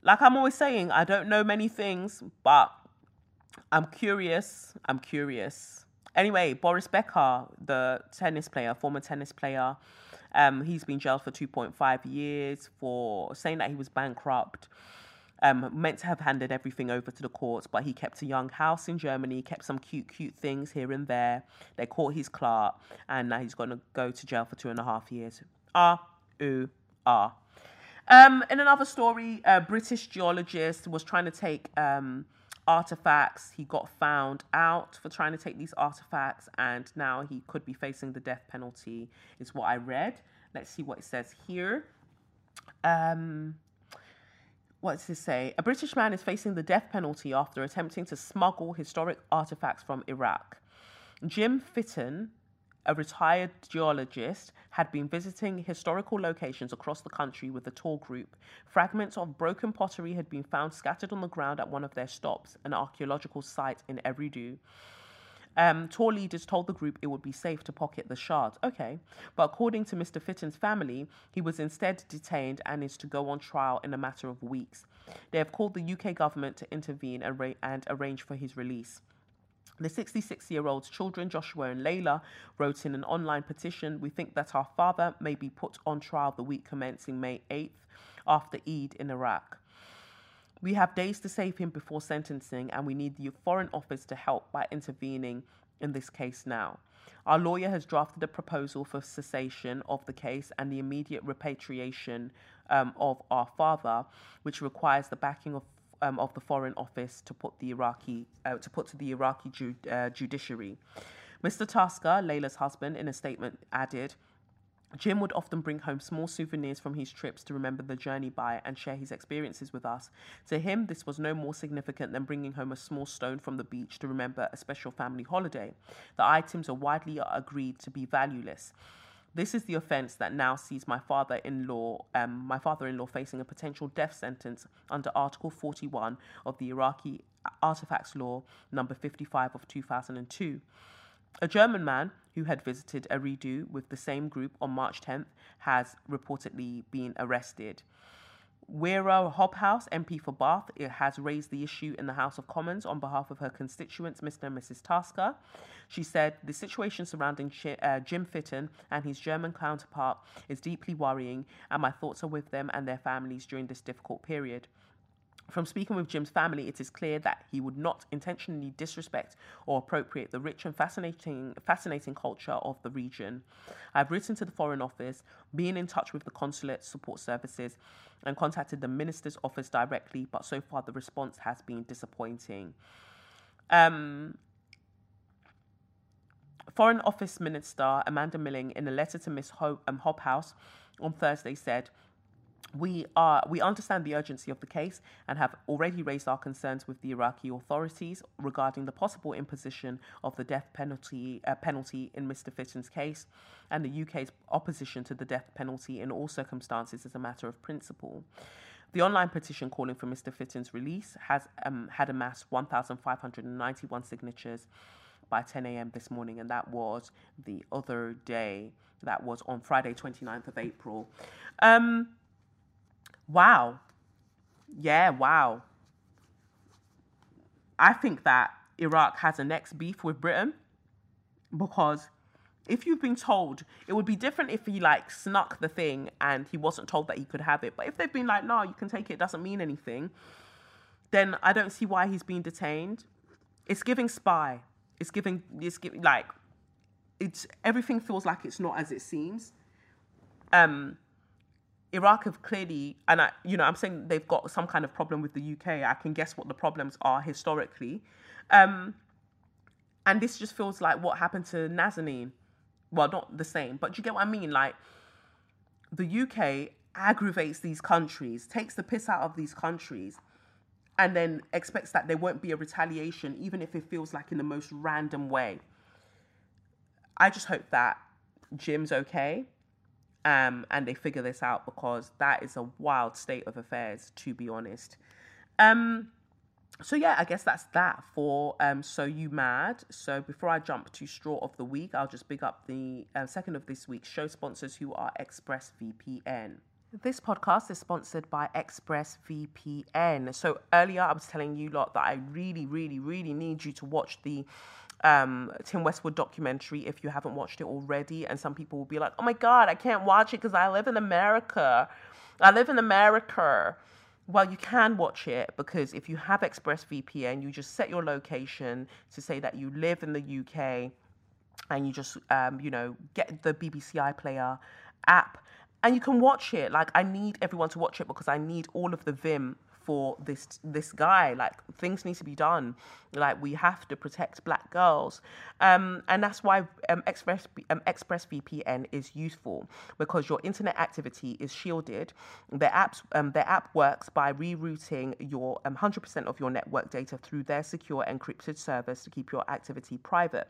Like I'm always saying, I don't know many things, but I'm curious. I'm curious. Anyway, Boris Becker, the tennis player, former tennis player, um, he's been jailed for 2.5 years for saying that he was bankrupt um, meant to have handed everything over to the courts, but he kept a young house in Germany, kept some cute, cute things here and there. They caught his clerk, and now he's going to go to jail for two and a half years. Ah, ooh, ah. Um, in another story, a British geologist was trying to take um, artifacts. He got found out for trying to take these artifacts, and now he could be facing the death penalty, is what I read. Let's see what it says here. Um, what does this say? A British man is facing the death penalty after attempting to smuggle historic artifacts from Iraq. Jim Fitton, a retired geologist, had been visiting historical locations across the country with a tour group. Fragments of broken pottery had been found scattered on the ground at one of their stops, an archaeological site in Eridu. Um, tour leaders told the group it would be safe to pocket the shards. Okay, but according to Mr. Fitton's family, he was instead detained and is to go on trial in a matter of weeks. They have called the UK government to intervene and, ra- and arrange for his release. The 66 year old's children, Joshua and Layla, wrote in an online petition We think that our father may be put on trial the week commencing May 8th after Eid in Iraq. We have days to save him before sentencing, and we need the Foreign Office to help by intervening in this case now. Our lawyer has drafted a proposal for cessation of the case and the immediate repatriation um, of our father, which requires the backing of um, of the Foreign Office to put the Iraqi uh, to put to the Iraqi ju- uh, judiciary. Mr. Tasker, Layla's husband, in a statement added. Jim would often bring home small souvenirs from his trips to remember the journey by and share his experiences with us. To him, this was no more significant than bringing home a small stone from the beach to remember a special family holiday. The items are widely agreed to be valueless. This is the offence that now sees my father-in-law, um, my father-in-law facing a potential death sentence under Article 41 of the Iraqi Artifacts Law number 55 of 2002. A German man who had visited Eridu with the same group on March 10th has reportedly been arrested. Wera Hobhouse, MP for Bath, has raised the issue in the House of Commons on behalf of her constituents, Mr. and Mrs. Tasker. She said the situation surrounding uh, Jim Fitton and his German counterpart is deeply worrying, and my thoughts are with them and their families during this difficult period. From speaking with Jim's family, it is clear that he would not intentionally disrespect or appropriate the rich and fascinating, fascinating culture of the region. I've written to the Foreign Office, been in touch with the consulate support services, and contacted the minister's office directly, but so far the response has been disappointing. Um, Foreign Office Minister Amanda Milling, in a letter to Ms. Ho- um, Hobhouse on Thursday, said we are we understand the urgency of the case and have already raised our concerns with the Iraqi authorities regarding the possible imposition of the death penalty uh, penalty in Mr. Fitton's case and the UK's opposition to the death penalty in all circumstances as a matter of principle. The online petition calling for Mr. Fitton's release has um, had amassed 1,591 signatures by 10 a.m. this morning, and that was the other day. That was on Friday, 29th of April. Um, Wow. Yeah, wow. I think that Iraq has a next beef with Britain because if you've been told, it would be different if he like snuck the thing and he wasn't told that he could have it. But if they've been like, no, you can take it, it doesn't mean anything, then I don't see why he's being detained. It's giving spy. It's giving, it's giving, like, it's, everything feels like it's not as it seems. Um, Iraq have clearly, and I, you know, I'm saying they've got some kind of problem with the UK. I can guess what the problems are historically, um, and this just feels like what happened to Nazanin. Well, not the same, but you get what I mean. Like the UK aggravates these countries, takes the piss out of these countries, and then expects that there won't be a retaliation, even if it feels like in the most random way. I just hope that Jim's okay um, and they figure this out because that is a wild state of affairs, to be honest. Um, so yeah, I guess that's that for um, So You Mad. So before I jump to Straw of the Week, I'll just big up the uh, second of this week's show sponsors who are ExpressVPN. This podcast is sponsored by ExpressVPN. So earlier I was telling you lot that I really, really, really need you to watch the um, Tim Westwood documentary if you haven't watched it already. And some people will be like, oh my God, I can't watch it because I live in America. I live in America. Well, you can watch it because if you have ExpressVPN, you just set your location to say that you live in the UK and you just, um, you know, get the BBC iPlayer app and you can watch it. Like, I need everyone to watch it because I need all of the Vim for this this guy. Like things need to be done. Like we have to protect black girls, um, and that's why um, Express um, ExpressVPN is useful because your internet activity is shielded. Their apps um, their app works by rerouting your 100% um, of your network data through their secure encrypted service to keep your activity private.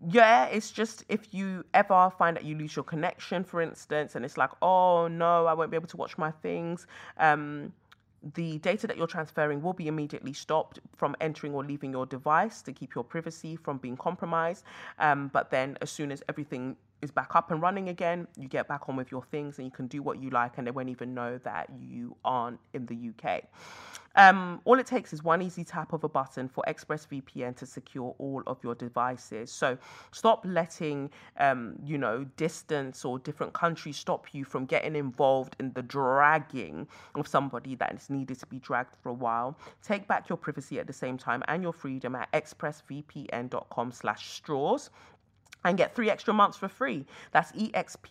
Yeah, it's just if you ever find that you lose your connection, for instance, and it's like, oh no, I won't be able to watch my things. Um, the data that you're transferring will be immediately stopped from entering or leaving your device to keep your privacy from being compromised. Um, but then, as soon as everything is back up and running again, you get back on with your things and you can do what you like, and they won't even know that you aren't in the UK. Um, all it takes is one easy tap of a button for ExpressVPN to secure all of your devices. So stop letting, um, you know, distance or different countries stop you from getting involved in the dragging of somebody that is needed to be dragged for a while. Take back your privacy at the same time and your freedom at expressvpn.com slash straws and get three extra months for free. That's E-X-P-R-E-S-S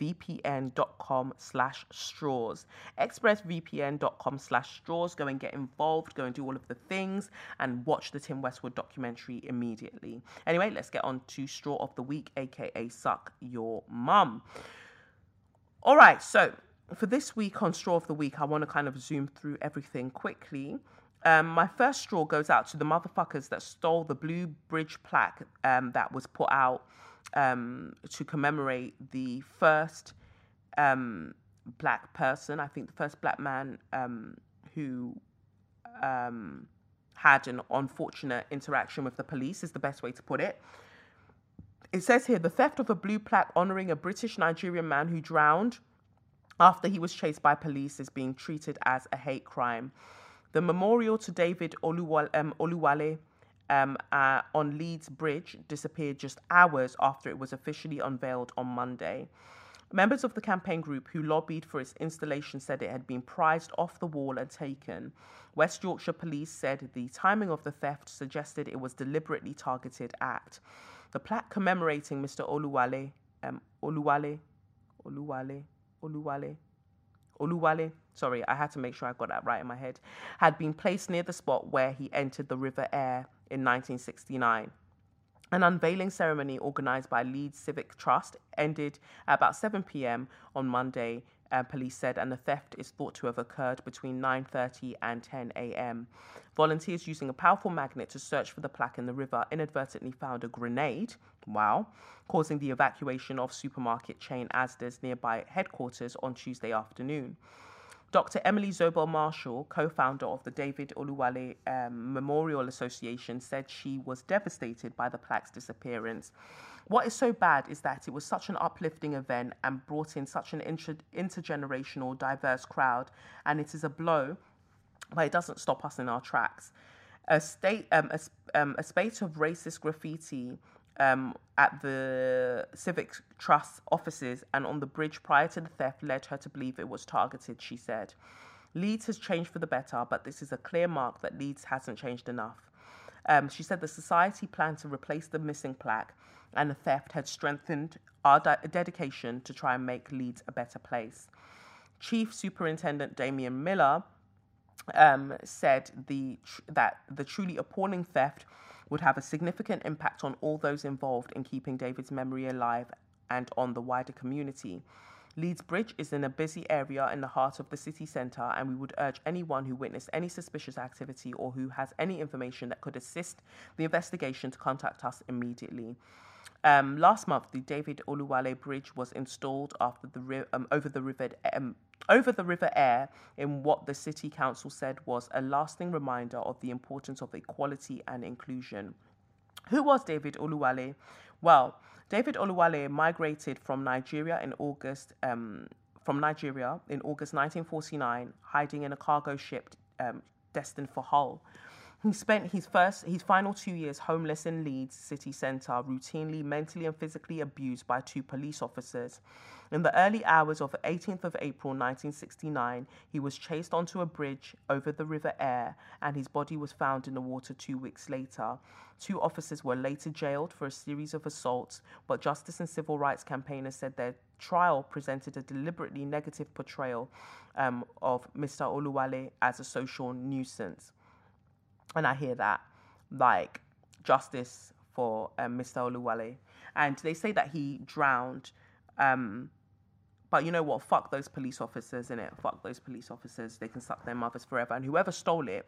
vpn.com slash straws. Expressvpn.com slash straws. Go and get involved. Go and do all of the things and watch the tim westwood documentary immediately. Anyway let's get on to straw of the week aka suck your mum. All right so for this week on straw of the week i want to kind of zoom through everything quickly um, my first straw goes out to the motherfuckers that stole the blue bridge plaque um, that was put out um, to commemorate the first um, black person, I think the first black man um, who um, had an unfortunate interaction with the police, is the best way to put it. It says here the theft of a blue plaque honoring a British Nigerian man who drowned after he was chased by police is being treated as a hate crime. The memorial to David Oluwale, um, Oluwale um, uh, on Leeds Bridge disappeared just hours after it was officially unveiled on Monday. Members of the campaign group who lobbied for its installation said it had been prized off the wall and taken. West Yorkshire Police said the timing of the theft suggested it was deliberately targeted act. The plaque commemorating Mr. Oluwale, um, Oluwale, Oluwale, Oluwale, Oluwale, sorry, I had to make sure I got that right in my head, had been placed near the spot where he entered the River Aire in 1969. An unveiling ceremony organised by Leeds Civic Trust ended at about 7 p.m. on Monday, uh, police said, and the theft is thought to have occurred between 9:30 and 10 a.m. Volunteers using a powerful magnet to search for the plaque in the river inadvertently found a grenade. Wow, causing the evacuation of supermarket chain Asda's nearby headquarters on Tuesday afternoon. Dr. Emily Zobel Marshall, co founder of the David Oluwale um, Memorial Association, said she was devastated by the plaque's disappearance. What is so bad is that it was such an uplifting event and brought in such an inter- intergenerational, diverse crowd, and it is a blow, but it doesn't stop us in our tracks. A state, um, a, um, a spate of racist graffiti um, at the Civic Trust offices and on the bridge prior to the theft led her to believe it was targeted, she said. Leeds has changed for the better, but this is a clear mark that Leeds hasn't changed enough. Um, she said the society planned to replace the missing plaque, and the theft had strengthened our de- dedication to try and make Leeds a better place. Chief Superintendent Damien Miller um, said the tr- that the truly appalling theft would have a significant impact on all those involved in keeping David's memory alive and on the wider community. Leeds Bridge is in a busy area in the heart of the city centre, and we would urge anyone who witnessed any suspicious activity or who has any information that could assist the investigation to contact us immediately. Um, last month, the David Oluwale Bridge was installed after the ri- um, over the river um, over the River Aire in what the city council said was a lasting reminder of the importance of equality and inclusion. Who was David Oluwale? Well, David Oluwale migrated from Nigeria in August um, from Nigeria in August 1949, hiding in a cargo ship um, destined for Hull. He spent his first, his final two years homeless in Leeds city centre, routinely mentally and physically abused by two police officers. In the early hours of 18th of April 1969, he was chased onto a bridge over the River Aire, and his body was found in the water two weeks later. Two officers were later jailed for a series of assaults, but justice and civil rights campaigners said their trial presented a deliberately negative portrayal um, of Mr. Oluwale as a social nuisance and I hear that like justice for um, Mr. Oluwale, and they say that he drowned. Um, but you know what? Fuck those police officers, in it. Fuck those police officers. They can suck their mothers forever. And whoever stole it,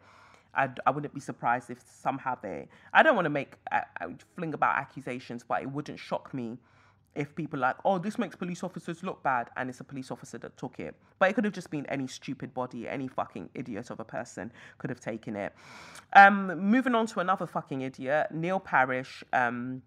I'd, I would not be surprised if somehow they. I don't want to make I, I fling about accusations, but it wouldn't shock me if people like, oh, this makes police officers look bad, and it's a police officer that took it. But it could have just been any stupid body, any fucking idiot of a person could have taken it. Um, moving on to another fucking idiot, Neil Parish. Um,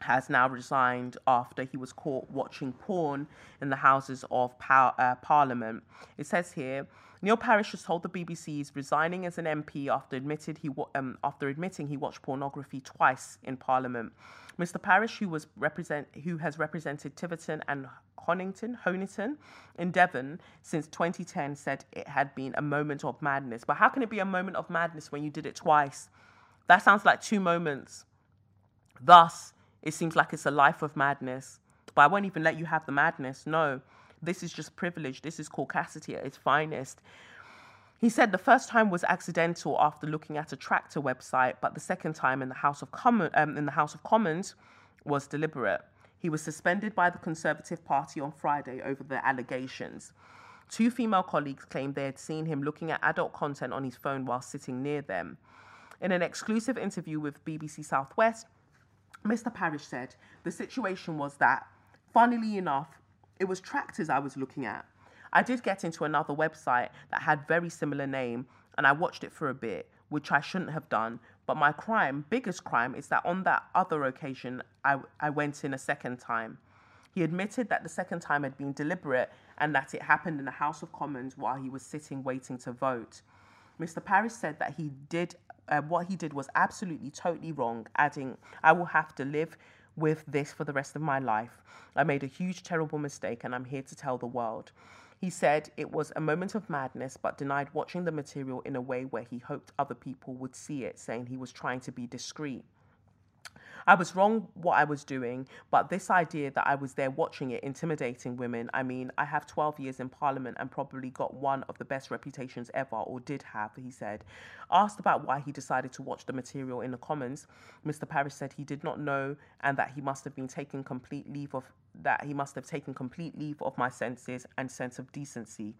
has now resigned after he was caught watching porn in the Houses of uh, Parliament. It says here Neil Parish has told the BBC he's resigning as an MP after admitted he um, after admitting he watched pornography twice in Parliament. Mr. Parish, who was represent who has represented Tiverton and Honington, Honiton in Devon since 2010, said it had been a moment of madness. But how can it be a moment of madness when you did it twice? That sounds like two moments. Thus, it seems like it's a life of madness. But I won't even let you have the madness. No, this is just privilege. This is caucasity at its finest. He said the first time was accidental after looking at a tractor website, but the second time in the House of Commons, um, in the House of Commons was deliberate. He was suspended by the Conservative Party on Friday over the allegations. Two female colleagues claimed they had seen him looking at adult content on his phone while sitting near them. In an exclusive interview with BBC Southwest, Mr. Parish said the situation was that, funnily enough, it was tractors I was looking at. I did get into another website that had very similar name and I watched it for a bit, which I shouldn't have done. But my crime, biggest crime, is that on that other occasion, I, I went in a second time. He admitted that the second time had been deliberate and that it happened in the House of Commons while he was sitting waiting to vote. Mr. Parish said that he did uh, what he did was absolutely totally wrong, adding, "I will have to live with this for the rest of my life. I made a huge, terrible mistake, and I'm here to tell the world." He said it was a moment of madness, but denied watching the material in a way where he hoped other people would see it, saying he was trying to be discreet. I was wrong what I was doing, but this idea that I was there watching it, intimidating women, I mean, I have 12 years in Parliament and probably got one of the best reputations ever, or did have, he said. Asked about why he decided to watch the material in the Commons, Mr. Parish said he did not know and that he must have been taking complete leave of that he must have taken complete leave of my senses and sense of decency.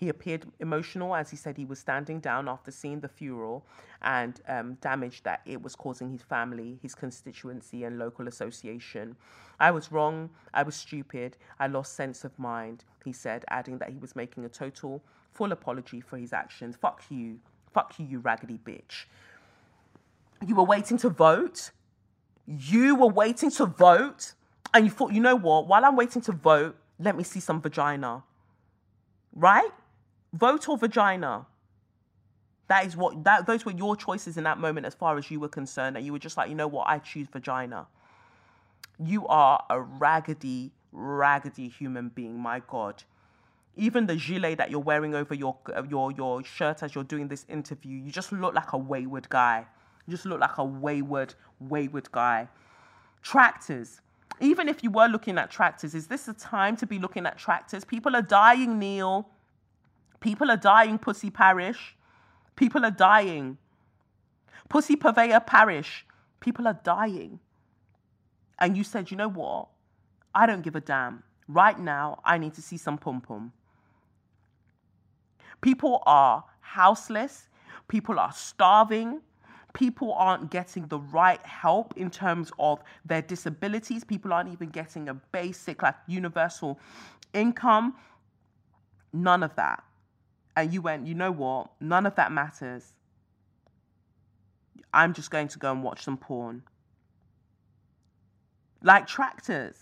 He appeared emotional as he said he was standing down after seeing the funeral and um, damage that it was causing his family, his constituency, and local association. I was wrong. I was stupid. I lost sense of mind, he said, adding that he was making a total, full apology for his actions. Fuck you. Fuck you, you raggedy bitch. You were waiting to vote. You were waiting to vote. And you thought, you know what? While I'm waiting to vote, let me see some vagina. Right? Vote or vagina. That is what that those were your choices in that moment as far as you were concerned. And you were just like, you know what, I choose vagina. You are a raggedy, raggedy human being, my God. Even the gilet that you're wearing over your your your shirt as you're doing this interview, you just look like a wayward guy. You just look like a wayward, wayward guy. Tractors. Even if you were looking at tractors, is this a time to be looking at tractors? People are dying, Neil. People are dying, Pussy Parish. People are dying. Pussy Purveyor Parish. People are dying. And you said, you know what? I don't give a damn. Right now, I need to see some pum pum. People are houseless. People are starving. People aren't getting the right help in terms of their disabilities. People aren't even getting a basic, like, universal income. None of that and you went, you know what? None of that matters. I'm just going to go and watch some porn. Like tractors.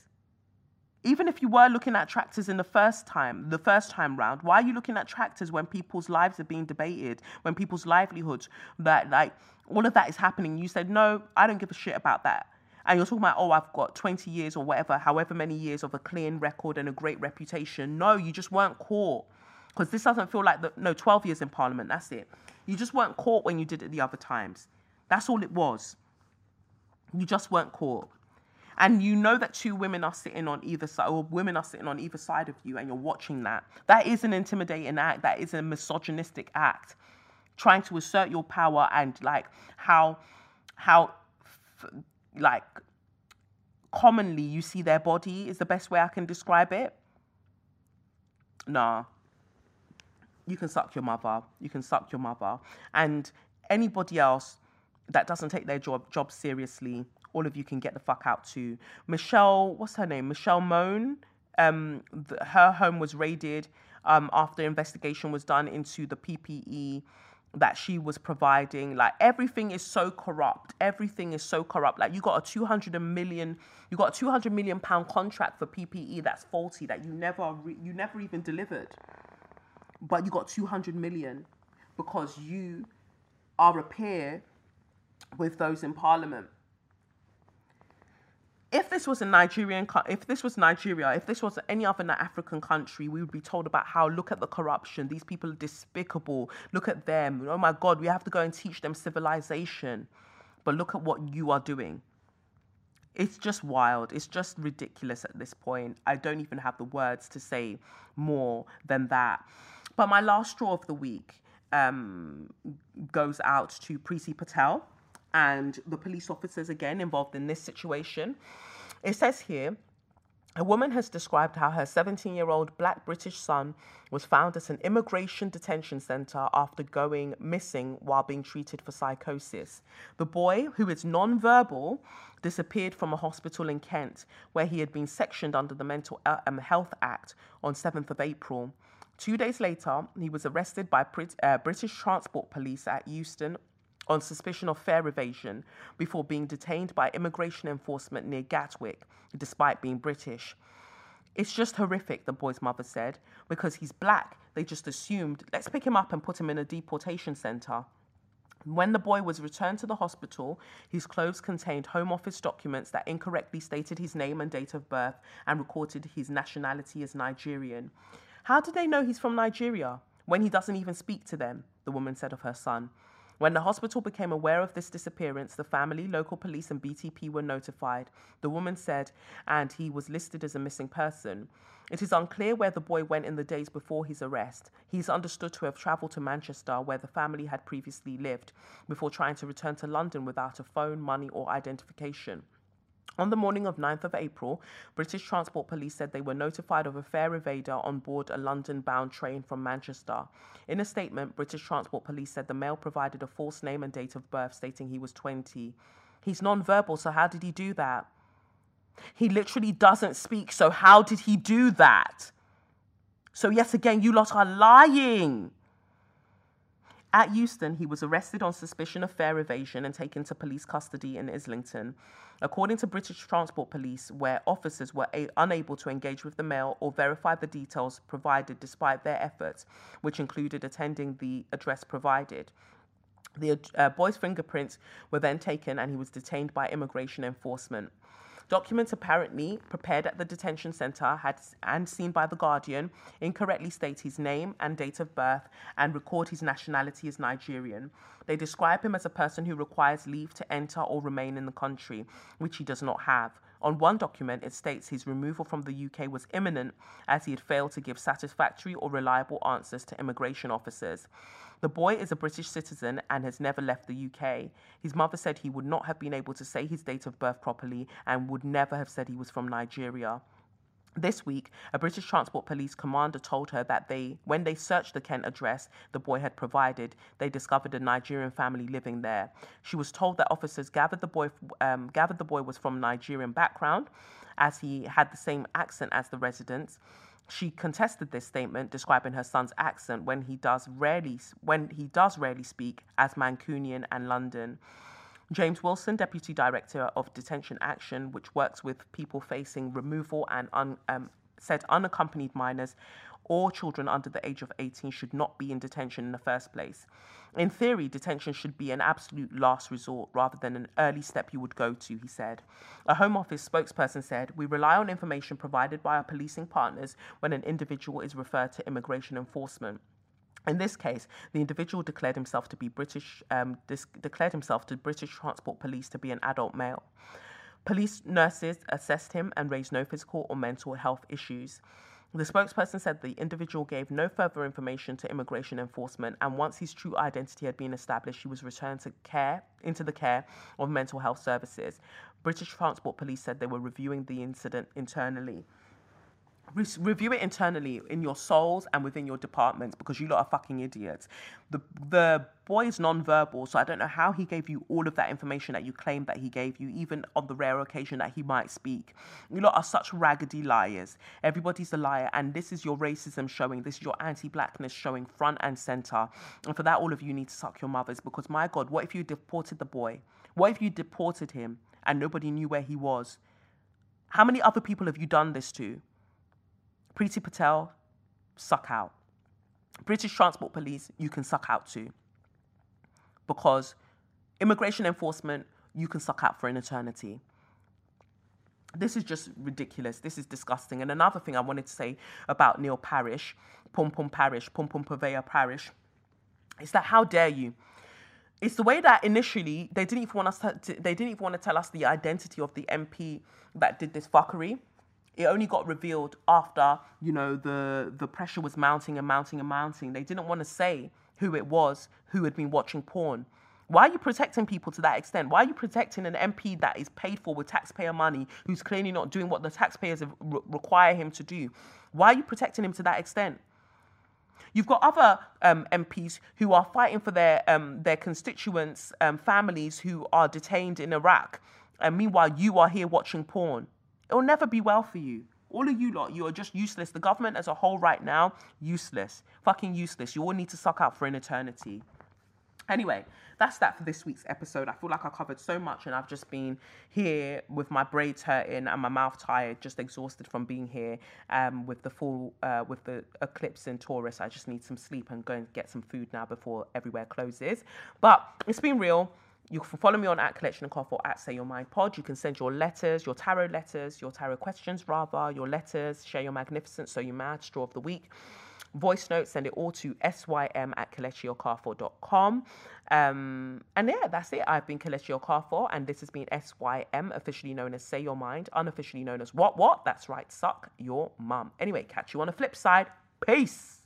Even if you were looking at tractors in the first time, the first time round, why are you looking at tractors when people's lives are being debated, when people's livelihoods, that like all of that is happening? You said, no, I don't give a shit about that. And you're talking about, oh, I've got 20 years or whatever, however many years of a clean record and a great reputation. No, you just weren't caught because this doesn't feel like the no 12 years in parliament that's it you just weren't caught when you did it the other times that's all it was you just weren't caught and you know that two women are sitting on either side or women are sitting on either side of you and you're watching that. That is an intimidating act. That is a misogynistic act. Trying to assert your power and like how how like commonly you see their body is the best way i can describe it. Nah. You can suck your mother. You can suck your mother. And anybody else that doesn't take their job job seriously, all of you can get the fuck out too. Michelle, what's her name? Michelle Mone. Um, the, her home was raided um, after investigation was done into the PPE that she was providing. Like everything is so corrupt. Everything is so corrupt. Like you got a 200 million, you got a 200 million pound contract for PPE that's faulty that you never, re- you never even delivered but you got 200 million because you are a peer with those in parliament. If this was a Nigerian, if this was Nigeria, if this was any other African country, we would be told about how look at the corruption. These people are despicable. Look at them. Oh my God, we have to go and teach them civilization. But look at what you are doing. It's just wild. It's just ridiculous at this point. I don't even have the words to say more than that. But my last straw of the week um, goes out to Priti Patel and the police officers again involved in this situation. It says here, a woman has described how her 17 year old black British son was found at an immigration detention centre after going missing while being treated for psychosis. The boy, who is non verbal, disappeared from a hospital in Kent where he had been sectioned under the Mental um, Health Act on 7th of April. Two days later, he was arrested by uh, British Transport Police at Euston on suspicion of fare evasion before being detained by immigration enforcement near Gatwick, despite being British. It's just horrific, the boy's mother said, because he's black. They just assumed, let's pick him up and put him in a deportation centre. When the boy was returned to the hospital, his clothes contained Home Office documents that incorrectly stated his name and date of birth and recorded his nationality as Nigerian. How did they know he's from Nigeria when he doesn't even speak to them? The woman said of her son. When the hospital became aware of this disappearance, the family, local police, and BTP were notified. The woman said, and he was listed as a missing person. It is unclear where the boy went in the days before his arrest. He is understood to have travelled to Manchester, where the family had previously lived, before trying to return to London without a phone, money, or identification. On the morning of 9th of April, British Transport Police said they were notified of a fare evader on board a London bound train from Manchester. In a statement, British Transport Police said the male provided a false name and date of birth, stating he was 20. He's non-verbal, so how did he do that? He literally doesn't speak, so how did he do that? So, yet again, you lot are lying. At Euston, he was arrested on suspicion of fare evasion and taken to police custody in Islington. According to British Transport Police, where officers were a- unable to engage with the male or verify the details provided despite their efforts, which included attending the address provided. The uh, boy's fingerprints were then taken and he was detained by immigration enforcement. Documents apparently prepared at the detention centre had and seen by the Guardian incorrectly state his name and date of birth and record his nationality as Nigerian. They describe him as a person who requires leave to enter or remain in the country, which he does not have. On one document, it states his removal from the UK was imminent as he had failed to give satisfactory or reliable answers to immigration officers. The boy is a British citizen and has never left the UK. His mother said he would not have been able to say his date of birth properly and would never have said he was from Nigeria. This week, a British Transport Police commander told her that they, when they searched the Kent address the boy had provided, they discovered a Nigerian family living there. She was told that officers gathered the boy, um, gathered the boy was from Nigerian background, as he had the same accent as the residents. She contested this statement, describing her son's accent when he does rarely when he does rarely speak as Mancunian and London. James Wilson, Deputy Director of Detention Action, which works with people facing removal and un, um, said unaccompanied minors or children under the age of 18 should not be in detention in the first place. In theory, detention should be an absolute last resort rather than an early step you would go to, he said. A Home Office spokesperson said, We rely on information provided by our policing partners when an individual is referred to immigration enforcement. In this case, the individual declared himself to be British, um, dis- declared himself to British Transport Police to be an adult male. Police nurses assessed him and raised no physical or mental health issues. The spokesperson said the individual gave no further information to immigration enforcement, and once his true identity had been established, he was returned to care into the care of mental health services. British Transport Police said they were reviewing the incident internally. Re- review it internally in your souls and within your departments because you lot are fucking idiots. The the boy is non-verbal, so I don't know how he gave you all of that information that you claim that he gave you, even on the rare occasion that he might speak. You lot are such raggedy liars. Everybody's a liar, and this is your racism showing. This is your anti-blackness showing front and center. And for that, all of you need to suck your mothers because my God, what if you deported the boy? What if you deported him and nobody knew where he was? How many other people have you done this to? Priti Patel, suck out. British Transport Police, you can suck out too. Because immigration enforcement, you can suck out for an eternity. This is just ridiculous. This is disgusting. And another thing I wanted to say about Neil Parish, Pum Pum Parish, Pum Pum Purveyor Parish, is that how dare you? It's the way that initially they didn't even want us to, they didn't even want to tell us the identity of the MP that did this fuckery it only got revealed after you know the the pressure was mounting and mounting and mounting. They didn't want to say who it was who had been watching porn. Why are you protecting people to that extent? Why are you protecting an mp that is paid for with taxpayer money who's clearly not doing what the taxpayers re- require him to do? Why are you protecting him to that extent? You've got other um, MPs who are fighting for their um, their constituents, um, families who are detained in Iraq, and meanwhile you are here watching porn. It will never be well for you. All of you lot, you are just useless. The government as a whole right now, useless. Fucking useless. You all need to suck out for an eternity. Anyway, that's that for this week's episode. I feel like I covered so much and I've just been here with my braids hurting and my mouth tired, just exhausted from being here um, with the full, uh, with the eclipse in Taurus. I just need some sleep and go and get some food now before everywhere closes. But it's been real. You can follow me on at Collection Cough or at Say Your Mind Pod. You can send your letters, your tarot letters, your tarot questions rather, your letters, share your magnificence, so you mad, straw of the week voice notes, send it all to sym at kelechi Um, and yeah, that's it. I've been Kelechi Okafor, and this has been SYM, officially known as Say Your Mind, unofficially known as What What? That's right, Suck Your Mum. Anyway, catch you on the flip side. Peace.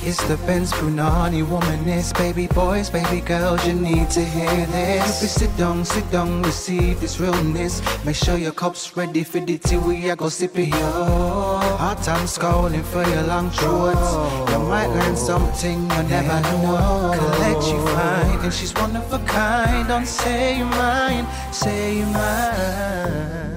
It's the Benz Brunani womanist, baby boys, baby girls, you need to hear this. If sit down, sit down, receive this realness. Make sure your cup's ready for the tea, we are go sip it, yo. Hot time scrolling for your long shorts. You might learn something you never know. Collect you fine, and she's one of a kind. Don't say you mine, say you mine.